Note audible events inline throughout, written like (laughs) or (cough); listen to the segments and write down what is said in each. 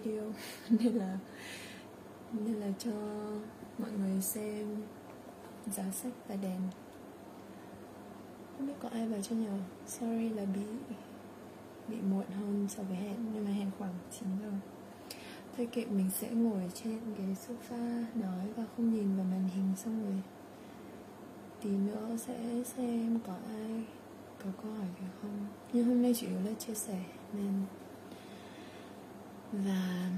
video, (laughs) Nên là Nên là cho mọi người xem Giá sách và đèn. Không biết có ai vào chưa nhờ Sorry là bị Bị muộn hơn so với hẹn, Nhưng mà hẹn khoảng 9 giờ. Thôi kệ, mình sẽ ngồi trên ghế sofa nói và không nhìn vào màn hình xong rồi Tí nữa sẽ xem có ai, có câu hỏi gì không. Nhưng hôm nay chủ yếu là chia sẻ, nên và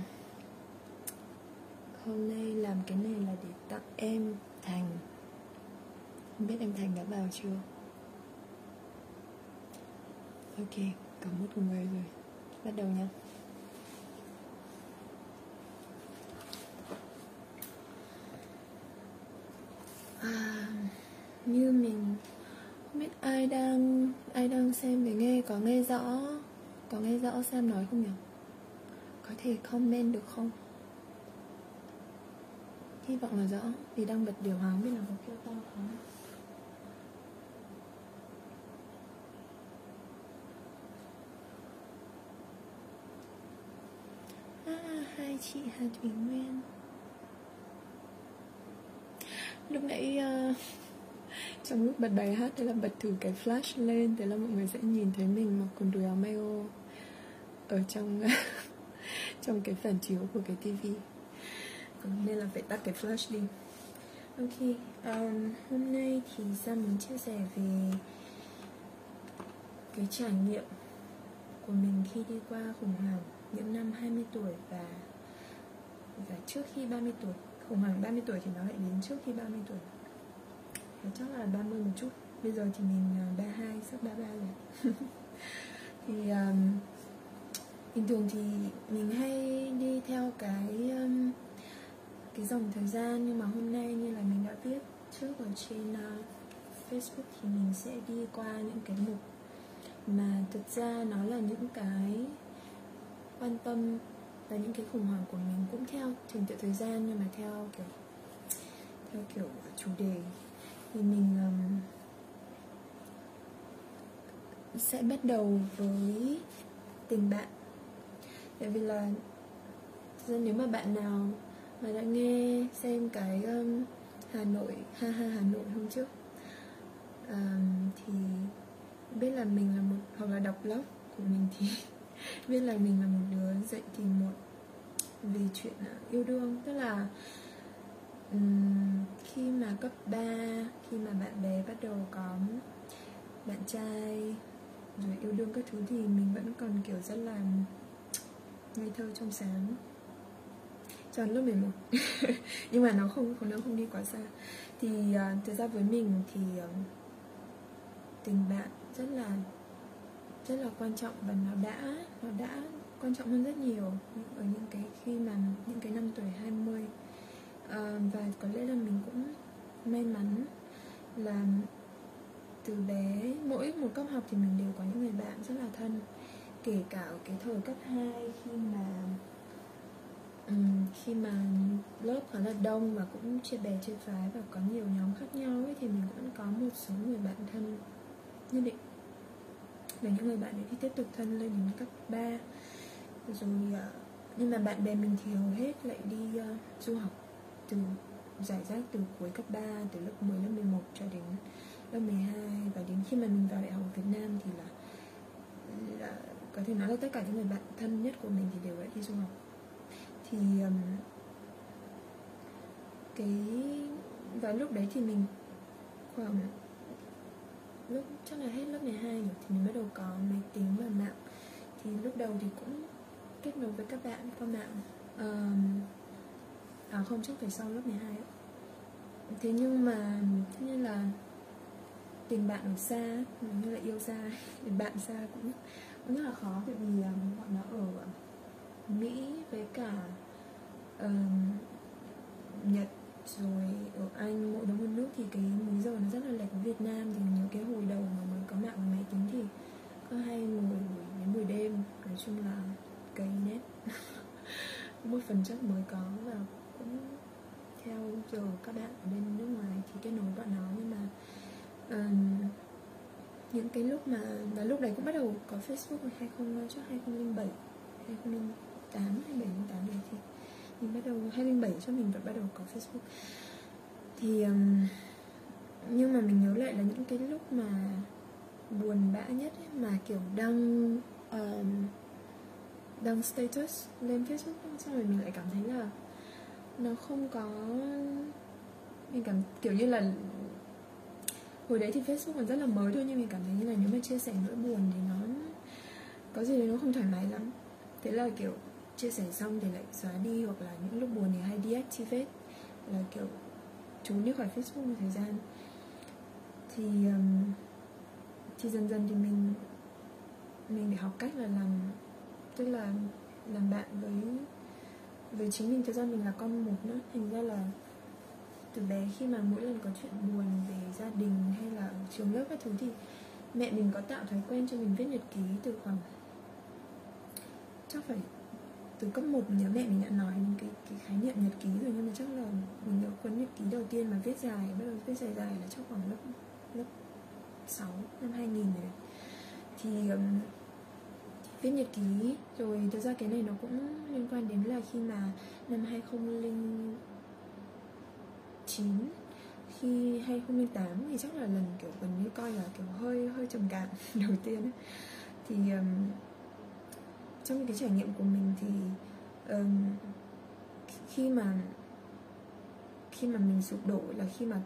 hôm nay làm cái này là để tặng em Thành. Không biết em Thành đã vào chưa? Ok, có một người rồi. Bắt đầu nha À, như mình không biết ai đang ai đang xem để nghe có nghe rõ có nghe rõ xem nói không nhỉ? Có thể comment được không? Hy vọng là rõ vì đang bật điều hòa biết là có kêu to không. À, hai chị Hà Thủy Nguyên. Lúc nãy uh, (laughs) trong lúc bật bài hát thế là bật thử cái flash lên thế là mọi người sẽ nhìn thấy mình mặc quần đùi áo mayo ở trong (laughs) trong cái phản chiếu của cái tivi vâng, nên là phải tắt cái flash đi. Ok um, hôm nay thì ra muốn chia sẻ về cái trải nghiệm của mình khi đi qua khủng hoảng những năm 20 tuổi và và trước khi 30 tuổi. Khủng hoảng 30 tuổi thì nó lại đến trước khi 30 tuổi. Và chắc là 30 một chút. Bây giờ thì mình uh, 32, sắp 33 rồi. (laughs) Thì um, Bình thường thì mình hay đi theo cái um, Cái dòng thời gian Nhưng mà hôm nay như là mình đã viết trước ở trên uh, Facebook Thì mình sẽ đi qua những cái mục Mà thực ra nó là những cái quan tâm và những cái khủng hoảng của mình cũng theo trình tự thời gian nhưng mà theo kiểu theo kiểu chủ đề. Thì mình um, sẽ bắt đầu với tình bạn tại vì là nếu mà bạn nào mà đã nghe xem cái um, Hà Nội ha ha Hà Nội hôm trước um, thì biết là mình là một hoặc là đọc blog của mình thì (laughs) biết là mình là một đứa dậy thì một về chuyện uh, yêu đương. Tức là um, khi mà cấp 3 khi mà bạn bè bắt đầu có bạn trai rồi yêu đương các thứ thì mình vẫn còn kiểu rất là ngây thơ trong sáng. Cho lớp 11 nhưng mà nó không nó không đi quá xa. Thì à, uh, thực ra với mình thì uh, tình bạn rất là rất là quan trọng và nó đã nó đã quan trọng hơn rất nhiều ở những cái khi mà những cái năm tuổi 20 uh, à, và có lẽ là mình cũng may mắn là từ bé mỗi một cấp học thì mình đều có những người bạn rất là thân kể cả ở cái thời cấp 2 khi mà um, khi mà lớp khá là đông và cũng chia bè chia phái và có nhiều nhóm khác nhau ấy thì mình vẫn có một số người bạn thân nhất định. Và những người bạn ấy thì tiếp tục thân lên đến cấp 3 rồi ờ, nhưng mà bạn bè mình thì hầu hết lại đi uh, du học từ giải rác từ cuối cấp 3 từ lớp 10 lớp 11 cho đến lớp 12 và đến khi mà mình vào đại học Việt Nam thì là, là có thể nói là tất cả những người bạn thân nhất của mình thì đều đã đi du học. Thì um, cái vào lúc đấy thì mình khoảng lúc chắc là hết lớp 12 rồi thì mình bắt đầu có máy tính và mạng. Thì lúc đầu thì cũng kết nối với các bạn qua mạng. Um, à không chắc phải sau lớp 12 ấy. thế nhưng mà tất nhiên là tình bạn ở xa như là yêu xa (laughs) bạn xa cũng rất là khó tại vì um, bọn nó ở Mỹ với cả um, Nhật rồi ở Anh mỗi đúng một nước thì cái múi giờ nó rất là lệch với Việt Nam. Thì nhớ cái hồi đầu mà mới có mạng máy tính thì có hay ngồi đến buổi đêm. Nói chung là cày nét, (laughs) một phần chắc mới có và cũng theo giờ các bạn ở bên nước ngoài thì kết nối bọn nó. Nhưng mà um, những cái lúc mà và lúc đấy cũng bắt đầu có Facebook vào 20 chắc 2007 2008 2008 đấy thì mình bắt đầu 2007 cho mình vẫn bắt đầu có Facebook. Thì um, nhưng mà mình nhớ lại là những cái lúc mà buồn bã nhất ấy, mà kiểu đăng um, đăng status lên Facebook xong rồi mình lại cảm thấy là nó không có mình cảm kiểu như là hồi đấy thì Facebook còn rất là mới thôi nhưng mình cảm thấy như là nếu mà chia sẻ nỗi buồn thì nó có gì đấy nó không thoải mái lắm. Thế là kiểu chia sẻ xong thì lại xóa đi hoặc là những lúc buồn thì hay deactivate. Là kiểu trốn đi khỏi Facebook một thời gian. Thì um, thì dần dần thì mình mình phải học cách là làm tức là làm bạn với với chính mình. Cho ra mình là con một nữa thành ra là từ bé khi mà mỗi lần có chuyện buồn về gia đình hay là ở trường lớp các thứ thì mẹ mình có tạo thói quen cho mình viết nhật ký từ khoảng chắc phải từ cấp 1 mình nhớ mẹ mình đã nói những cái, cái khái niệm nhật ký rồi nhưng mà chắc là mình nhớ cuốn nhật ký đầu tiên mà viết dài bắt đầu viết dài dài là chắc khoảng lớp lớp 6 năm 2000 rồi thì um, viết nhật ký rồi thực ra cái này nó cũng liên quan đến là khi mà năm 2009 khi 2008 thì chắc là lần kiểu gần như coi là kiểu hơi hơi trầm cảm (laughs) đầu tiên ấy. thì um, trong cái trải nghiệm của mình thì um, khi mà khi mà mình sụp đổ là khi mà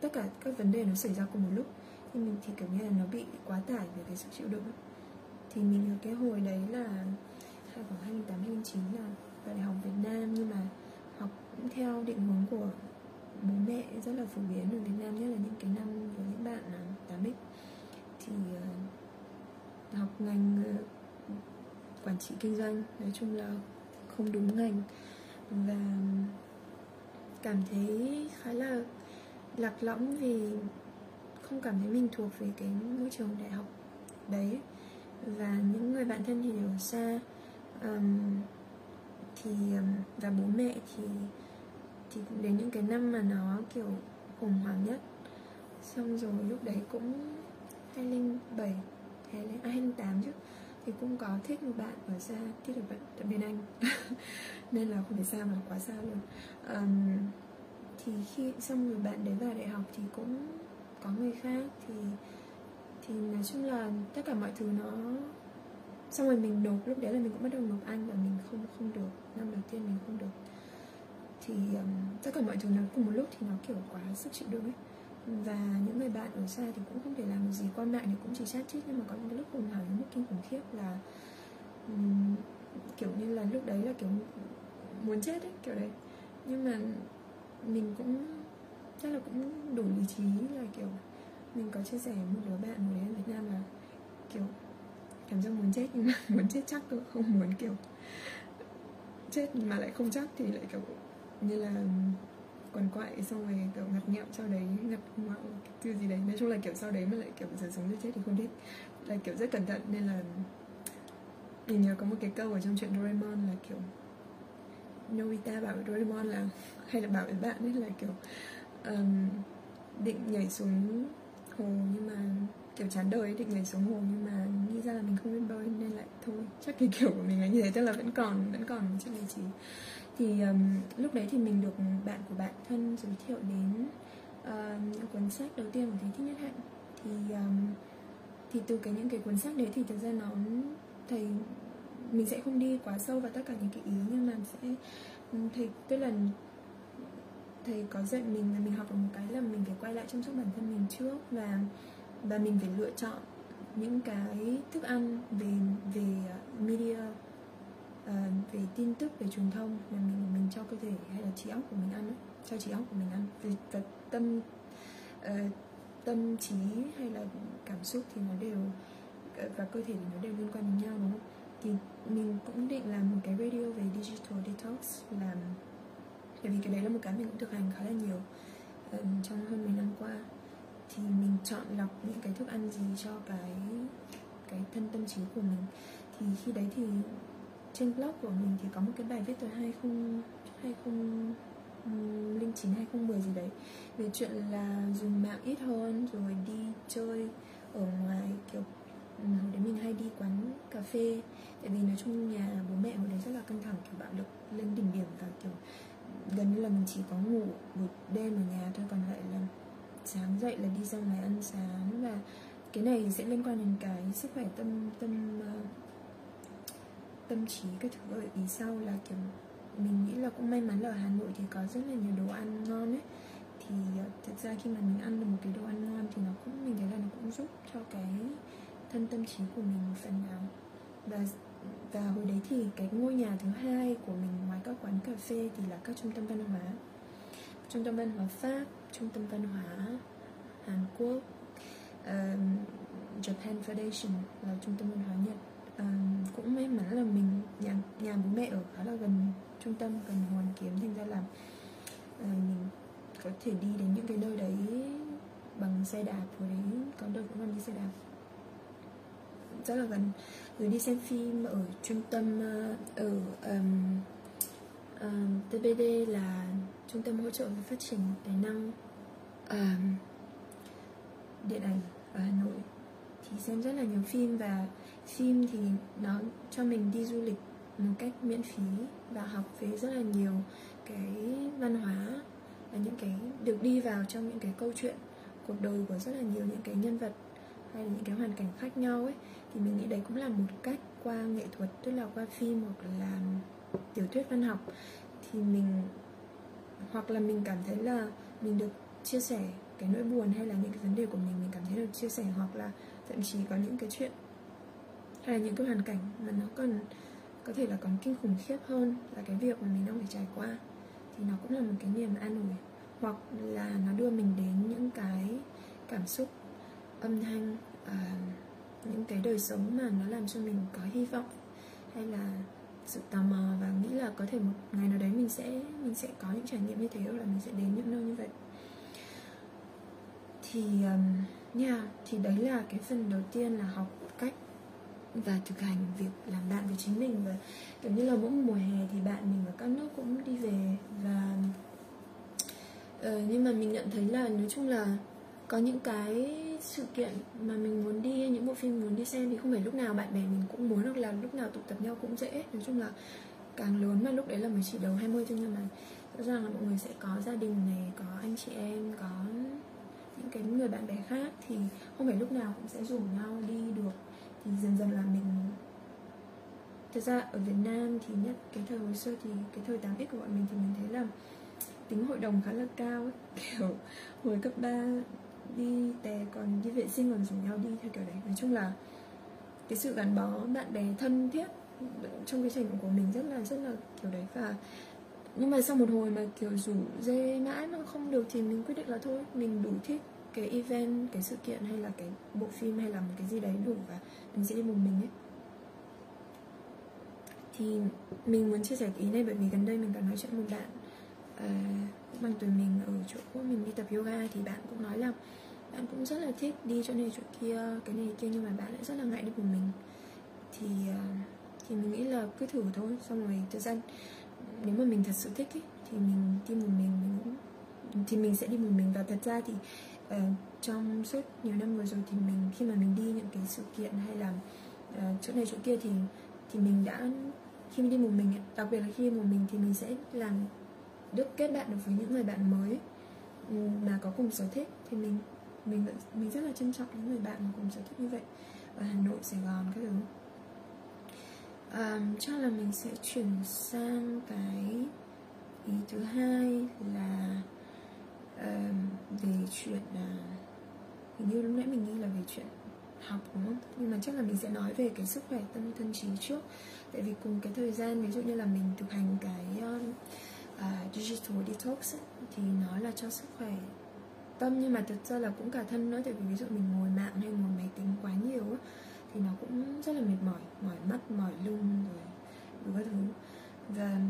tất cả các vấn đề nó xảy ra cùng một lúc thì mình thì kiểu như là nó bị quá tải về cái sự chịu đựng thì mình cái hồi đấy là khoảng 28 29 là vào đại học Việt Nam nhưng mà học cũng theo định hướng của bố mẹ rất là phổ biến ở Việt Nam nhất là những cái năm của những bạn là 8x thì uh, học ngành uh, quản trị kinh doanh nói chung là không đúng ngành. Và cảm thấy khá là lạc lõng vì không cảm thấy mình thuộc về cái môi trường đại học đấy. Và những người bạn thân thì đều ở xa. Um, thì và bố mẹ thì thì đến những cái năm mà nó kiểu khủng hoảng nhất. Xong rồi lúc đấy cũng 2007 hay là à, 2008 chứ. Thì cũng có thích một bạn ở xa thích được bạn ở bên anh. (laughs) Nên là không phải xa mà quá xa luôn. Um, thì khi xong rồi bạn đấy vào đại học thì cũng có người khác. Thì thì nói chung là tất cả mọi thứ nó xong rồi mình nộp lúc đấy là mình cũng bắt đầu nộp anh và mình không không được. Năm đầu tiên mình không được thì um, tất cả mọi thứ nó cùng một lúc thì nó kiểu quá sức chịu đựng ấy. Và những người bạn ở xa thì cũng không thể làm được gì qua mạng thì cũng chỉ chat chít nhưng mà có những cái lúc khủng hoảng những mức kinh khủng khiếp là um, kiểu như là lúc đấy là kiểu muốn chết ấy kiểu đấy. Nhưng mà mình cũng chắc là cũng đủ lý trí là kiểu mình có chia sẻ một đứa bạn hồi đấy ở Việt Nam là kiểu cảm giác muốn chết nhưng mà (laughs) muốn chết chắc cơ không muốn kiểu chết mà lại không chắc thì lại kiểu như là quằn quại xong rồi kiểu ngặt nghẹo sau đấy ngặt mạo cái gì đấy. Nói chung là kiểu sau đấy mà lại kiểu giờ sống như chết thì không biết là kiểu rất cẩn thận nên là mình nhớ có một cái câu ở trong chuyện Doraemon là kiểu Nobita bảo với Doraemon là (laughs) hay là bảo với bạn ấy là kiểu um, định nhảy xuống hồ nhưng mà kiểu chán đời ấy, định nhảy xuống hồ nhưng mà nghĩ ra là mình không biết bơi nên lại thôi. Chắc cái kiểu của mình là như thế tức là vẫn còn vẫn còn một chút lý trí thì um, lúc đấy thì mình được bạn của bạn thân giới thiệu đến uh, những cuốn sách đầu tiên của thầy thích nhất hạnh. Thì um, thì từ cái những cái cuốn sách đấy thì thực ra nó thầy mình sẽ không đi quá sâu vào tất cả những cái ý nhưng mà sẽ thầy tức là thầy có dạy mình là mình học được một cái là mình phải quay lại chăm sóc bản thân mình trước và và mình phải lựa chọn những cái thức ăn về về media uh, về tin tức về truyền thông mà mình mình cho cơ thể hay là trí óc của mình ăn ấy, cho trí óc của mình ăn. Về và tâm uh, tâm trí hay là cảm xúc thì nó đều ờ, và cơ thể thì nó đều liên quan đến nhau đúng không? Thì mình cũng định làm một cái radio về digital detox làm bởi vì cái đấy là một cái mình cũng thực hành khá là nhiều uh, trong hơn 10 năm qua. Thì mình chọn lọc những cái thức ăn gì cho cái cái thân tâm trí của mình. Thì khi đấy thì trên blog của mình thì có một cái bài viết từ 20 2009 2010 gì đấy. Về chuyện là dùng mạng ít hơn rồi đi chơi ở ngoài kiểu hồi đấy mình hay đi quán cà phê. Tại vì nói chung nhà bố mẹ hồi đấy rất là căng thẳng kiểu bạo lực lên đỉnh điểm và kiểu gần như là mình chỉ có ngủ một đêm ở nhà thôi còn lại là sáng dậy là đi ra ngoài ăn sáng. Và cái này sẽ liên quan đến cái sức khỏe tâm tâm uh, tâm trí cái thứ ở ý sau là kiểu mình nghĩ là cũng may mắn là ở Hà Nội thì có rất là nhiều đồ ăn ngon ấy. Thì ờ, thật ra khi mà mình ăn được một cái đồ ăn ngon thì nó cũng mình thấy là nó cũng giúp cho cái thân tâm trí của mình một phần nào. Và và hồi đấy thì cái ngôi nhà thứ hai của mình ngoài các quán cà phê thì là các trung tâm văn hóa. Trung tâm văn hóa pháp trung tâm văn hóa hàn quốc um, japan foundation là trung tâm văn hóa nhật cũng may mắn là mình nhà nhà bố mẹ ở khá là gần trung tâm gần hoàn kiếm thành ra là uh, mình có thể đi đến những cái nơi đấy bằng xe đạp hồi đấy có đợt cũng còn đi xe đạp. Rất là gần. Rồi đi xem phim ở trung tâm uh, ở um, um, ờ, TBD là trung tâm hỗ trợ và phát triển tài năng um, điện ảnh ở Hà Nội. Thì xem rất là nhiều phim và phim thì nó cho mình đi du lịch một cách miễn phí và học về rất là nhiều cái văn hóa và những cái được đi vào trong những cái câu chuyện cuộc đời của rất là nhiều những cái nhân vật hay là những cái hoàn cảnh khác nhau ấy. Thì mình nghĩ đấy cũng là một cách qua nghệ thuật, tức là qua phim hoặc là tiểu thuyết văn học. Thì mình, hoặc là mình cảm thấy là mình được chia sẻ cái nỗi buồn hay là những cái vấn đề của mình mình cảm thấy được chia sẻ hoặc là thậm chí có những cái chuyện hay là những cái hoàn cảnh mà nó còn có thể là còn kinh khủng khiếp hơn là cái việc mà mình đang phải trải qua thì nó cũng là một cái niềm an ủi. Hoặc là nó đưa mình đến những cái cảm xúc âm thanh uh, những cái đời sống mà nó làm cho mình có hy vọng hay là sự tò mò và nghĩ là có thể một ngày nào đấy mình sẽ mình sẽ có những trải nghiệm như thế hoặc là mình sẽ đến những nơi như vậy. Thì um, yeah thì đấy là cái phần đầu tiên là học và thực hành việc làm bạn với chính mình và kiểu như là mỗi mùa hè thì bạn mình ở các nước cũng đi về và uh, nhưng mà mình nhận thấy là nói chung là có những cái sự kiện mà mình muốn đi những bộ phim muốn đi xem thì không phải lúc nào bạn bè mình cũng muốn hoặc là lúc nào tụ tập nhau cũng dễ. Nói chung là càng lớn mà lúc đấy là mới chỉ đầu 20 thôi nhưng mà rõ ràng là mọi người sẽ có gia đình này có anh chị em có những cái người bạn bè khác thì không phải lúc nào cũng sẽ rủ nhau đi được thì dần dần là mình thật ra ở Việt Nam thì nhất cái thời hồi xưa thì cái thời 8x của bọn mình thì mình thấy là tính hội đồng khá là cao ấy. (laughs) kiểu hồi cấp 3 đi tè, còn đi vệ sinh còn rủ nhau đi theo kiểu đấy. Nói chung là cái sự gắn bó bạn bè thân thiết trong cái trình của mình rất là rất là kiểu đấy. Và nhưng mà sau một hồi mà kiểu rủ dê mãi mà không được thì mình quyết định là thôi, mình đủ thích cái event cái sự kiện hay là cái bộ phim hay là một cái gì đấy đủ và mình sẽ đi một mình ấy? Thì mình muốn chia sẻ cái ý này bởi vì gần đây mình có nói chuyện với một bạn uh, bằng tuổi mình ở chỗ mình đi tập yoga thì bạn cũng nói là bạn cũng rất là thích đi chỗ này chỗ kia cái này kia nhưng mà bạn lại rất là ngại đi một mình. Thì uh, thì mình nghĩ là cứ thử thôi xong rồi thời gian nếu mà mình thật sự thích ấy, thì mình đi một mình mình cũng thì mình sẽ đi một mình. Và thật ra thì uh, trong suốt nhiều năm vừa rồi thì mình khi mà mình đi những cái sự kiện hay là uh, chỗ này chỗ kia thì thì mình đã khi mình đi một mình đặc biệt là khi một mình thì mình sẽ làm được kết bạn được với những người bạn mới ừ, mà có cùng sở thích. Thì mình mình mình rất là trân trọng những người bạn mà cùng sở thích như vậy ở Hà Nội, Sài Gòn các thứ. Um, chắc là mình sẽ chuyển sang cái ý thứ hai là um, về chuyện uh, hình như lúc nãy mình nghĩ là về chuyện học đúng không? Nhưng mà chắc là mình sẽ nói về cái sức khỏe tâm thân trí trước. Tại vì cùng cái thời gian ví dụ như là mình thực hành cái um, uh, digital detox ấy, thì nó là cho sức khỏe tâm. Nhưng mà thực ra là cũng cả thân nữa tại vì ví dụ mình ngồi mạng hay ngồi máy tính quá nhiều ấy, thì nó cũng rất là mệt mỏi mỏi mắt mỏi lưng rồi đủ các thứ. Và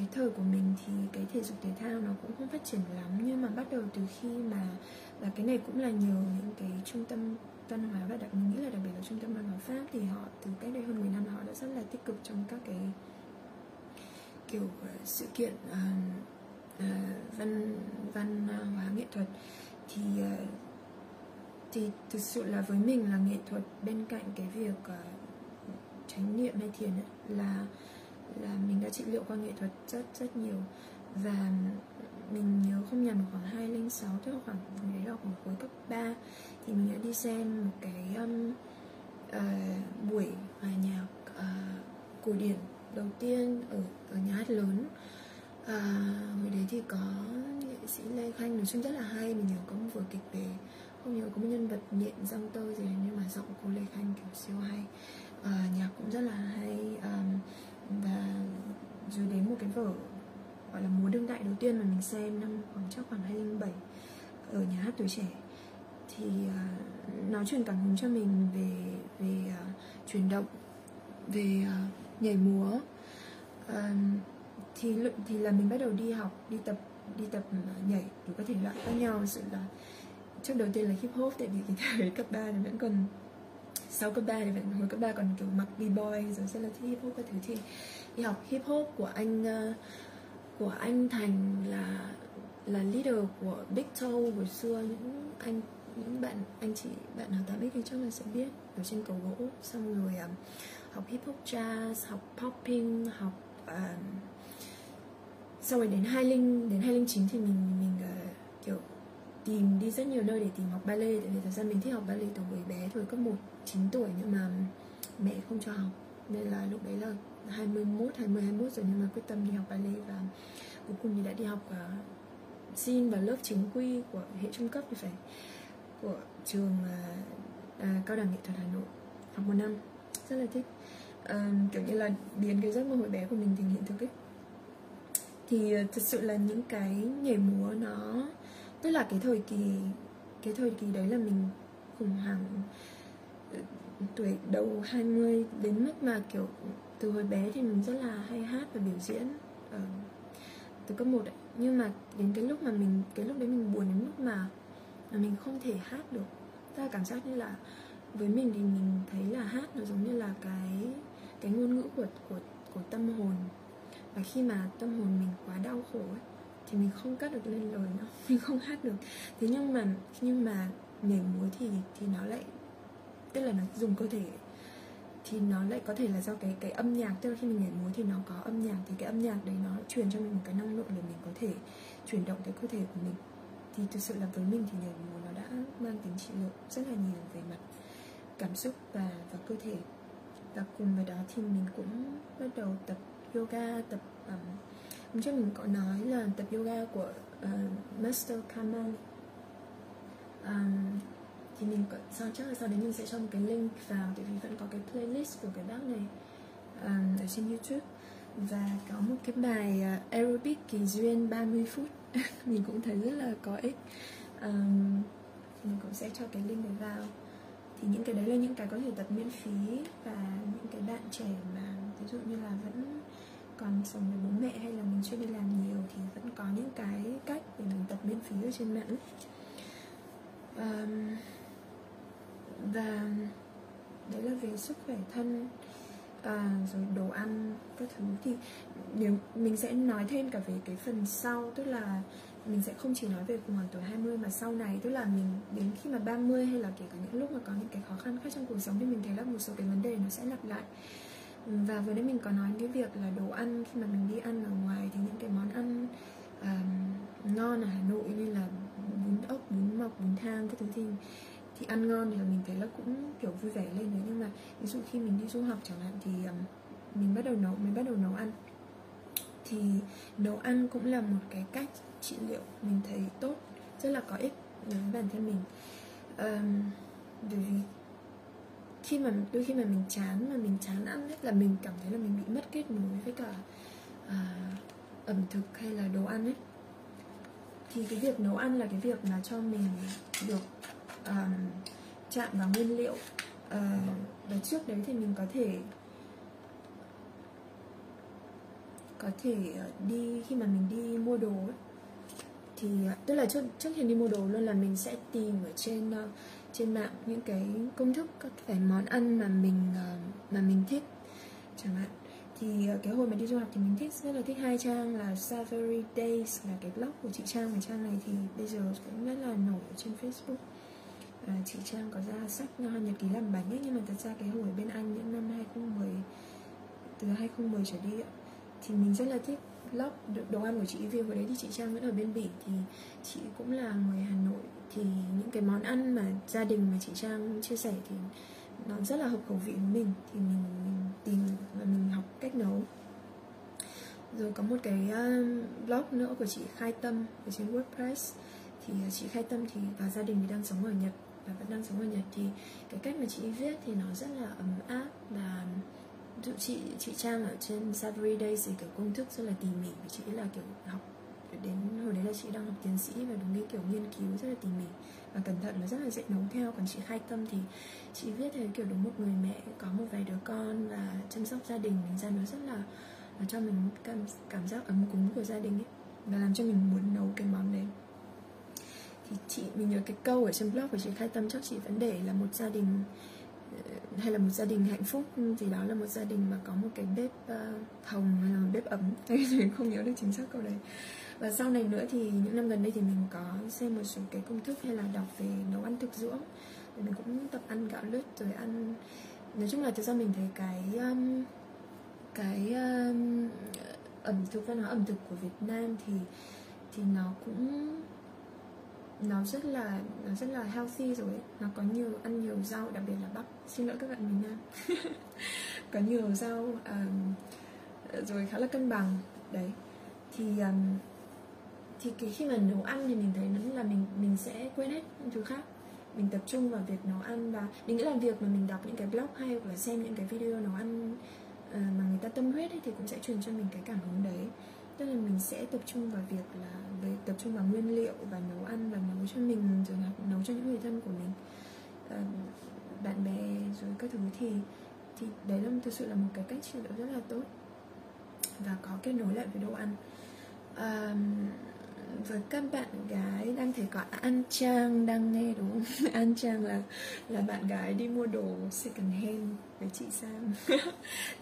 cái thời của mình thì cái thể dục thể thao nó cũng không phát triển lắm. Nhưng mà bắt đầu từ khi mà và cái này cũng là nhờ những cái trung tâm văn hóa và đặc mình nghĩ là đặc biệt là trung tâm văn hóa pháp thì họ từ cách đây hơn 10 năm họ đã rất là tích cực trong các cái kiểu sự kiện uh, uh, văn văn hóa nghệ thuật. Thì uh, thì thực sự là với mình là nghệ thuật bên cạnh cái việc uh, tránh niệm hay thiền ấy, là là mình đã trị liệu qua nghệ thuật rất rất nhiều. Và mình nhớ không nhầm khoảng 206 tức là khoảng đấy là khoảng cuối cấp 3 thì mình đã đi xem một cái um, uh, buổi hòa nhạc uh, cổ điển đầu tiên ở ở nhà hát lớn. À, hồi đấy thì có nghệ sĩ lê khanh nói chung rất là hay mình nhớ có một vở kịch về không nhớ có một nhân vật nhện răng tơ gì nhưng mà giọng cô lê khanh kiểu siêu hay. À, nhạc cũng rất là hay à, và rồi đến một cái vở gọi là múa đương đại đầu tiên mà mình xem năm khoảng chắc khoảng 2007 ở nhà hát tuổi trẻ. Thì uh, nó truyền cảm hứng cho mình về về uh, chuyển động về uh, nhảy múa. Uh, thì thì là mình bắt đầu đi học đi tập đi tập nhảy đủ các thể loại khác nhau. Sự là trước đầu tiên là hip hop tại vì cái thời (laughs) cấp 3 thì vẫn còn sau cấp 3 thì vẫn hồi cấp 3 còn kiểu mặc b-boy rồi sẽ là thích hip hop các thứ. Thì đi học hip hop của anh uh, của anh Thành là là leader của Big Toe hồi xưa. Những anh những bạn anh chị bạn học 8 thì chắc là sẽ biết. Ở trên cầu gỗ. Xong rồi um, học hip hop jazz học popping học ờ, um, sau rồi đến 20 đến 2009 thì mình mình uh, kiểu tìm đi rất nhiều nơi để tìm học ballet tại vì thật ra mình thích học ballet từ hồi bé thôi cấp 1 9 tuổi nhưng mà mẹ không cho học. Nên là lúc đấy là 21 20 21 rồi nhưng mà quyết tâm đi học ballet và cuối cùng thì đã đi học uh, xin vào lớp chính quy của hệ trung cấp thì phải của trường uh, uh, cao đẳng nghệ thuật Hà Nội. Học một năm rất là thích. Uh, kiểu như là biến cái giấc mơ hồi bé của mình thành hiện thực ấy. Thì uh, thật sự là những cái nhảy múa nó tức là cái thời kỳ cái thời kỳ đấy là mình khủng hoảng ờ, tuổi đầu 20 đến mức mà kiểu từ hồi bé thì mình rất là hay hát và biểu diễn ở từ cấp 1 ấy. nhưng mà đến cái lúc mà mình cái lúc đấy mình buồn đến mức mà mà mình không thể hát được ta cảm giác như là với mình thì mình thấy là hát nó giống như là cái cái ngôn ngữ của của của tâm hồn và khi mà tâm hồn mình quá đau khổ ấy, thì mình không cắt được lên lời nữa mình không hát được. Thế nhưng mà nhưng mà nhảy múa thì thì nó lại tức là nó dùng cơ thể. Thì nó lại có thể là do cái cái âm nhạc tức là khi mình nhảy múa thì nó có âm nhạc thì cái âm nhạc đấy nó truyền cho mình một cái năng lượng để mình có thể chuyển động cái cơ thể của mình. Thì thực sự là với mình thì nhảy múa nó đã mang tính trị liệu rất là nhiều về mặt cảm xúc và và cơ thể. Và cùng với đó thì mình cũng bắt đầu tập yoga tập um, hôm trước mình có nói là tập yoga của uh, Master Kamal. Um, thì mình có, sau chắc là sau đấy mình sẽ cho một cái link vào tại vì vẫn có cái playlist của cái bác này um, ở trên YouTube. Và có một cái bài uh, aerobic kỳ duyên 30 phút. (laughs) Mình cũng thấy rất là có ích. Um, mình cũng sẽ cho cái link này vào. Thì những cái đấy là những cái có thể tập miễn phí và những cái bạn trẻ mà ví dụ như là vẫn còn sống với bố mẹ hay là mình chưa đi làm nhiều thì vẫn có những cái cách để mình tập miễn phí ở trên mạng. Um, và đấy là về sức khỏe thân à, rồi đồ ăn các thứ. Thì nếu mình sẽ nói thêm cả về cái phần sau tức là mình sẽ không chỉ nói về khoảng tuổi 20 mà sau này tức là mình đến khi mà 30 hay là kể cả những lúc mà có những cái khó khăn khác trong cuộc sống thì mình thấy là một số cái vấn đề nó sẽ lặp lại và vừa nãy mình có nói cái việc là đồ ăn khi mà mình đi ăn ở ngoài thì những cái món ăn um, ngon ở Hà Nội như là bún ốc, bún mọc, bún thang cái thứ thì thì ăn ngon thì là mình thấy là cũng kiểu vui vẻ lên đấy. Nhưng mà ví dụ khi mình đi du học chẳng hạn thì um, mình bắt đầu nấu mình bắt đầu nấu ăn. Thì nấu ăn cũng là một cái cách trị liệu mình thấy tốt rất là có ích đối với bản thân mình. Um, bởi vì khi mà đôi khi mà mình chán mà mình chán ăn ấy, là mình cảm thấy là mình bị mất kết nối với cả uh, ẩm thực hay là đồ ăn ấy. Thì cái việc nấu ăn là cái việc mà cho mình được um, chạm vào nguyên liệu. Uh, và trước đấy thì mình có thể có thể ờ, đi khi mà mình đi mua đồ ấy, thì à, tức là trước trước khi đi mua đồ luôn là mình sẽ tìm ở trên uh, trên mạng những cái công thức các cái món ăn mà mình uh, mà mình thích chẳng hạn. Thì uh, cái hồi mà đi du học thì mình thích rất là thích hai trang là Savory Days là cái blog của chị Trang. Và trang này thì bây giờ cũng rất là nổi trên Facebook. À, chị Trang có ra sách nho nhật ký làm bánh ấy nhưng mà thật ra cái hồi bên Anh những năm 2010 từ 2010 trở đi ấy, thì mình rất là thích blog đồ ăn của chị vì hồi đấy thì chị Trang vẫn ở bên Bỉ thì chị cũng là người Hà Nội. Thì những cái món ăn mà gia đình mà chị Trang chia sẻ thì nó rất là hợp khẩu vị của mình thì mình, mình tìm và mình học cách nấu. Rồi có một cái ờ, blog nữa của chị Khai Tâm ở trên WordPress. Thì ờ, chị Khai Tâm thì và gia đình thì đang sống ở Nhật và vẫn đang sống ở Nhật. Thì cái cách mà chị viết thì nó rất là ấm áp và dụ chị chị Trang ở trên Savory Days thì kiểu công thức rất là tỉ mỉ. Và chị là, kiểu, học đến hồi đấy là chị đang học tiến sĩ và đúng cái kiểu nghiên cứu rất là tỉ mỉ. Và cẩn thận và rất là dễ nấu theo. Còn chị khai tâm thì chị viết theo kiểu đúng một người mẹ, có một vài đứa con và chăm sóc gia đình. Thành ra nó rất là, nó cho mình cảm cảm giác ấm cúng của gia đình ấy và làm cho mình muốn nấu cái món đấy. Thì chị, mình nhớ cái câu ở trên blog của chị khai tâm chắc chị vẫn để là một gia đình hay là một gia đình hạnh phúc ừ, thì đó là một gia đình mà có một cái bếp uh, hồng hay là bếp ấm. (laughs) Mình không nhớ được chính xác câu đấy. Và sau này nữa thì những năm gần đây thì mình có xem một số cái công thức hay là đọc về nấu ăn thực dưỡng. Thì mình cũng tập ăn gạo lứt rồi ăn. Nói chung là thực ra mình thấy cái um, cái um, ẩm thực văn hóa ẩm thực của Việt Nam thì thì nó cũng nó rất là nó rất là healthy rồi ấy. nó có nhiều ăn nhiều rau đặc biệt là bắp. Xin lỗi các bạn miền Nam. (laughs) Có nhiều rau um, rồi khá là cân bằng. Đấy. Thì um, thì cái khi mà nấu ăn thì mình thấy nó là mình mình sẽ quên hết những thứ khác. Mình tập trung vào việc nấu ăn và mình nghĩ là việc mà mình đọc những cái blog hay hoặc là xem những cái video nấu ăn uh, mà người ta tâm huyết ấy, thì cũng sẽ truyền cho mình cái cảm hứng đấy tức là mình sẽ tập trung vào việc là về tập trung vào nguyên liệu và nấu ăn và nấu cho mình rồi nấu cho những người thân của mình. Ờ, bạn bè rồi các thứ. Thì thì đấy là thực sự là một cái cách trị liệu rất là tốt và có kết nối lại với đồ ăn. À, với các bạn gái đang thấy có An Trang đang nghe đúng không? (laughs) An Trang là là bạn gái đi mua đồ second hand với chị Sam. (laughs)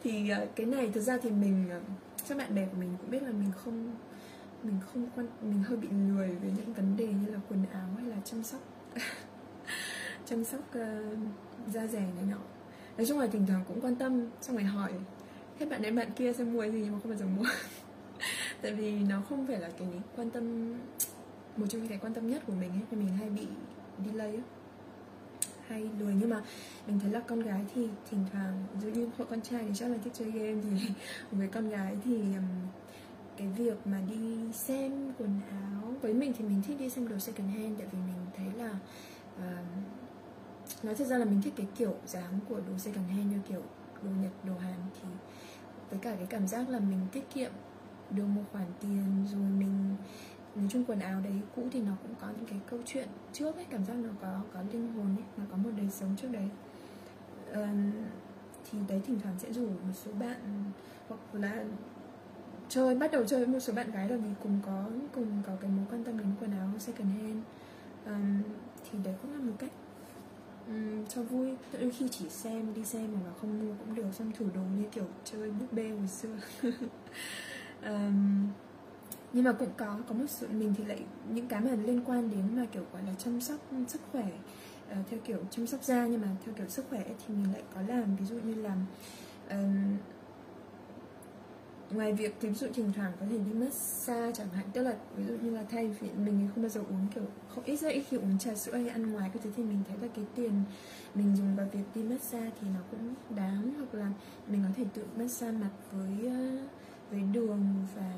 Thì ờ, cái này thực ra thì mình ờ, các bạn bè của mình cũng biết là mình không mình không quan mình hơi bị lười về những vấn đề như là quần áo hay là chăm sóc. (laughs) Chăm sóc uh, da dẻ này nọ. Nói chung là thỉnh thoảng cũng quan tâm xong rồi hỏi hết bạn đến bạn kia xem mua gì nhưng mà không bao giờ mua? (laughs) Tại vì nó không phải là cái quan tâm một trong những cái quan tâm nhất của mình ấy mình hay bị delay ấy hay lười nhưng mà mình thấy là con gái thì thỉnh thoảng giữa như hội con trai thì chắc là thích chơi game thì (laughs) với con gái thì cái việc mà đi xem quần áo với mình thì mình thích đi xem đồ second hand tại vì mình thấy là uh, nói thật ra là mình thích cái kiểu dáng của đồ second hand như kiểu đồ nhật đồ hàn thì với cả cái cảm giác là mình tiết kiệm được một khoản tiền rồi mình nói chung quần áo đấy cũ thì nó cũng có những cái câu chuyện trước ấy cảm giác nó có có linh hồn ấy nó có một đời sống trước đấy. Um, thì đấy thỉnh thoảng sẽ rủ một số bạn hoặc là chơi bắt đầu chơi với một số bạn gái là vì cùng có cùng có cái mối quan tâm đến quần áo second hand. Um, thì đấy cũng là một cách um, cho vui. Đôi khi chỉ xem đi xem mà không mua cũng được xong thử đồ như kiểu chơi búp bê hồi xưa. (laughs) Um, nhưng mà cũng có có một sự mình thì lại những cái mà liên quan đến mà kiểu gọi là chăm sóc sức khỏe uh, theo kiểu chăm sóc da nhưng mà theo kiểu sức khỏe thì mình lại có làm. Ví dụ như làm um, ngoài việc ví dụ thỉnh thoảng có thể đi massage chẳng hạn tức là ví dụ như là thay vì mình không bao giờ uống kiểu không ít ra ít khi uống trà sữa hay ăn ngoài cái thứ thì mình thấy là cái tiền mình dùng vào việc đi massage thì nó cũng đáng. Hoặc là mình có thể tự massage mặt với ờ, với đường và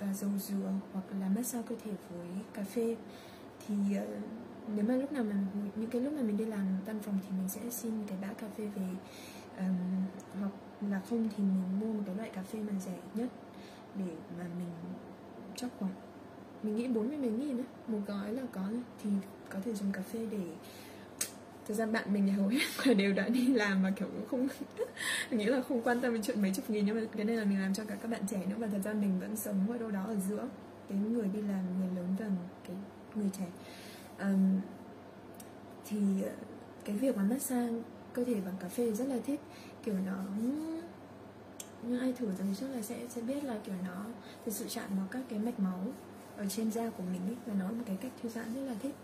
và dầu dừa hoặc là massage cơ thể với cà phê. Thì uh, nếu mà lúc nào mà những cái lúc mà mình đi làm văn phòng thì mình sẽ xin cái bã cà phê về um, hoặc là không thì mình mua một cái loại cà phê mà rẻ nhất để mà mình chắc khoảng mình nghĩ bốn mươi mấy nghìn á một gói là có thì có thể dùng cà phê để thực ra bạn mình hầu hết là đều đã đi làm mà kiểu cũng không (laughs) nghĩ là không quan tâm đến chuyện mấy chục nghìn nhưng mà cái này là mình làm cho cả các bạn trẻ nữa và thật ra mình vẫn sống ở đâu đó ở giữa cái người đi làm người lớn và cái người trẻ. Um, thì ờ, cái việc mà massage cơ thể bằng cà phê rất là thích. Kiểu nó như ai thử rồi trước là sẽ sẽ biết là kiểu nó thực sự chạm vào các cái mạch máu ở trên da của mình ấy và nó là một cái cách thư giãn rất là thích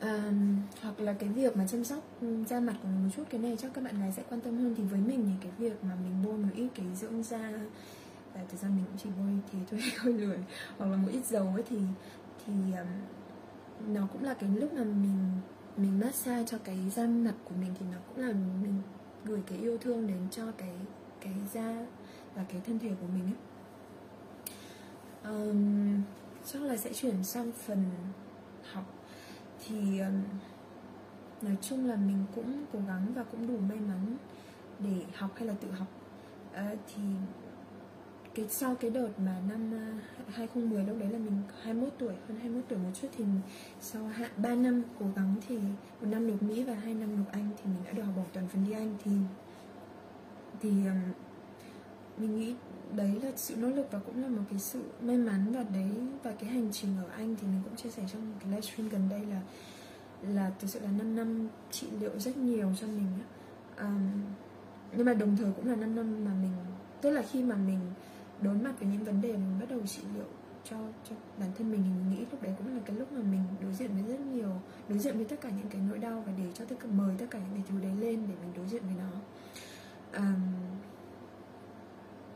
um, hoặc là cái việc mà chăm sóc da mặt của mình một chút cái này chắc các bạn gái sẽ quan tâm hơn. Thì với mình thì cái việc mà mình bôi một ít cái dưỡng da và thực ra mình cũng chỉ bôi thế thôi (laughs) hơi lười hoặc là một ít dầu ấy thì thì um, nó cũng là cái lúc mà mình mình massage cho cái da mặt của mình thì nó cũng là mình gửi cái yêu thương đến cho cái cái da và cái thân thể của mình ấy. Um, chắc là sẽ chuyển sang phần học thì nói chung là mình cũng cố gắng và cũng đủ may mắn để học hay là tự học. À, thì cái sau cái đợt mà năm 2010 lúc đấy là mình 21 tuổi hơn 21 tuổi một chút thì sau hạn 3 năm cố gắng thì một năm nộp Mỹ và hai năm nộp Anh thì mình đã được học bổng toàn phần đi Anh thì thì mình nghĩ đấy là sự nỗ lực và cũng là một cái sự may mắn và đấy và cái hành trình ở Anh thì mình cũng chia sẻ trong một cái livestream gần đây là là thực sự là 5 năm trị liệu rất nhiều cho mình um, nhưng mà đồng thời cũng là 5 năm mà mình tức là khi mà mình đối mặt với những vấn đề mình bắt đầu trị liệu cho cho bản thân mình thì mình nghĩ lúc đấy cũng là cái lúc mà mình đối diện với rất nhiều đối diện với tất cả những cái nỗi đau và để cho tất cả mời tất cả những cái thứ đấy lên để mình đối diện với nó. Um,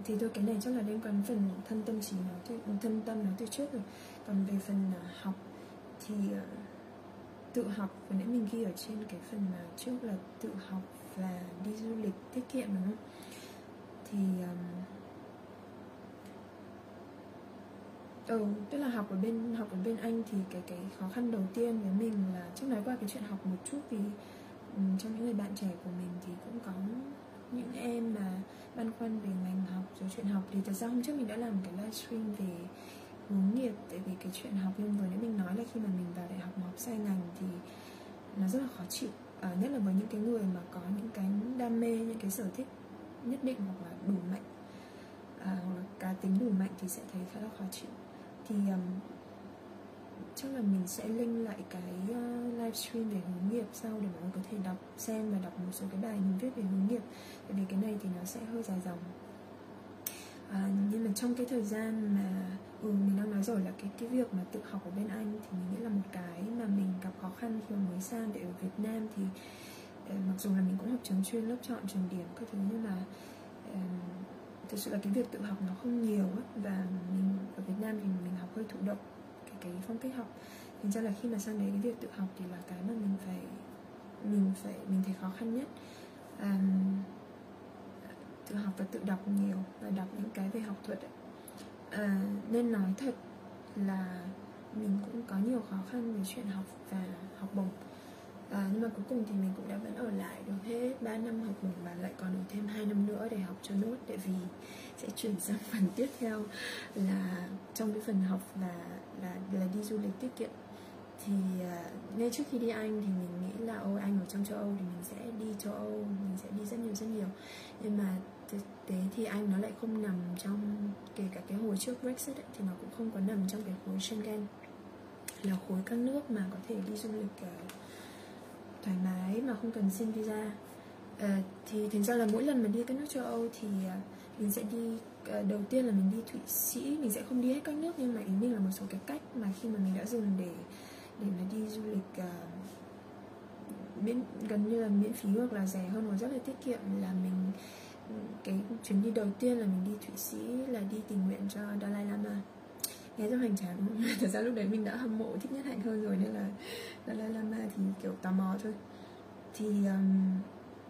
thì thôi cái này chắc là liên quan phần thân tâm trí nó từ thân tâm nó từ trước rồi. Còn về phần uh, học thì uh, tự học vừa nãy mình ghi ở trên cái phần mà trước là tự học và đi du lịch tiết kiệm đúng không? Thì um, ừ tức là học ở bên học ở bên anh thì cái cái khó khăn đầu tiên với mình là trước nói qua cái chuyện học một chút vì um, trong những người bạn trẻ của mình thì cũng có những em mà băn khoăn về ngành học rồi chuyện học thì thật ra hôm trước mình đã làm một cái livestream về hướng nghiệp? Tại vì cái chuyện học nhưng vừa nãy mình nói là khi mà mình vào đại học mà học sai ngành thì nó rất là khó chịu. À, nhất là với những cái người mà có những cái đam mê những cái sở thích nhất định hoặc là đủ mạnh. À, hoặc là cá tính đủ mạnh thì sẽ thấy khá là khó chịu. Thì um, chắc là mình sẽ link lại cái ờ, uh, livestream về hướng nghiệp sau để mọi người có thể đọc xem và đọc một số cái bài mình viết về hướng nghiệp. Tại vì cái này thì nó sẽ hơi dài dòng. À, nhưng mà trong cái thời gian mà ừ mình đang nói rồi là cái cái việc mà tự học ở bên anh thì mình nghĩ là một cái mà mình gặp khó khăn khi mà mới sang để ở Việt Nam thì ờ, mặc dù là mình cũng học trường chuyên lớp chọn trường điểm các thứ nhưng mà thực sự là cái việc tự học nó không nhiều ấy, và mình ở Việt Nam thì mình học hơi thụ động cái phong cách học. Thành ra là khi mà sang đấy cái việc tự học thì là cái mà mình phải mình phải mình thấy khó khăn nhất. Um, tự học và tự đọc nhiều và đọc những cái về học thuật ấy. À, nên nói thật là mình cũng có nhiều khó khăn về chuyện học và học bổng à, nhưng mà cuối cùng thì mình cũng đã vẫn ở lại được hết 3 năm học bổng và lại còn ở thêm 2 năm nữa để học cho nốt. Tại vì sẽ chuyển (laughs) sang phần tiếp theo là trong cái phần học là là là đi du lịch tiết kiệm. Thì uh, ngay trước khi đi Anh thì mình nghĩ là ô Anh ở trong châu Âu thì mình sẽ đi châu Âu mình sẽ đi rất nhiều rất nhiều. Nhưng mà thực tế thì Anh nó lại không nằm trong kể cả cái hồi trước Brexit ấy, thì nó cũng không có nằm trong cái khối Schengen là khối các nước mà có thể đi du lịch uh, thoải mái mà không cần xin visa. À, thì thành ra là mỗi lần mà đi các nước châu Âu thì ờ, mình sẽ đi ờ, đầu tiên là mình đi Thụy Sĩ mình sẽ không đi hết các nước nhưng mà ý mình là một số cái cách mà khi mà mình đã dùng để để mà đi du lịch uh, miễn gần như là miễn phí hoặc là rẻ hơn hoặc rất là tiết kiệm là mình cái chuyến đi đầu tiên là mình đi Thụy Sĩ là đi tình nguyện cho Dalai Lama nghe rất hoành tráng (laughs) thật ra lúc đấy mình đã hâm mộ thích nhất hạnh hơn rồi nên là Dalai Lama thì kiểu tò mò thôi. Thì um,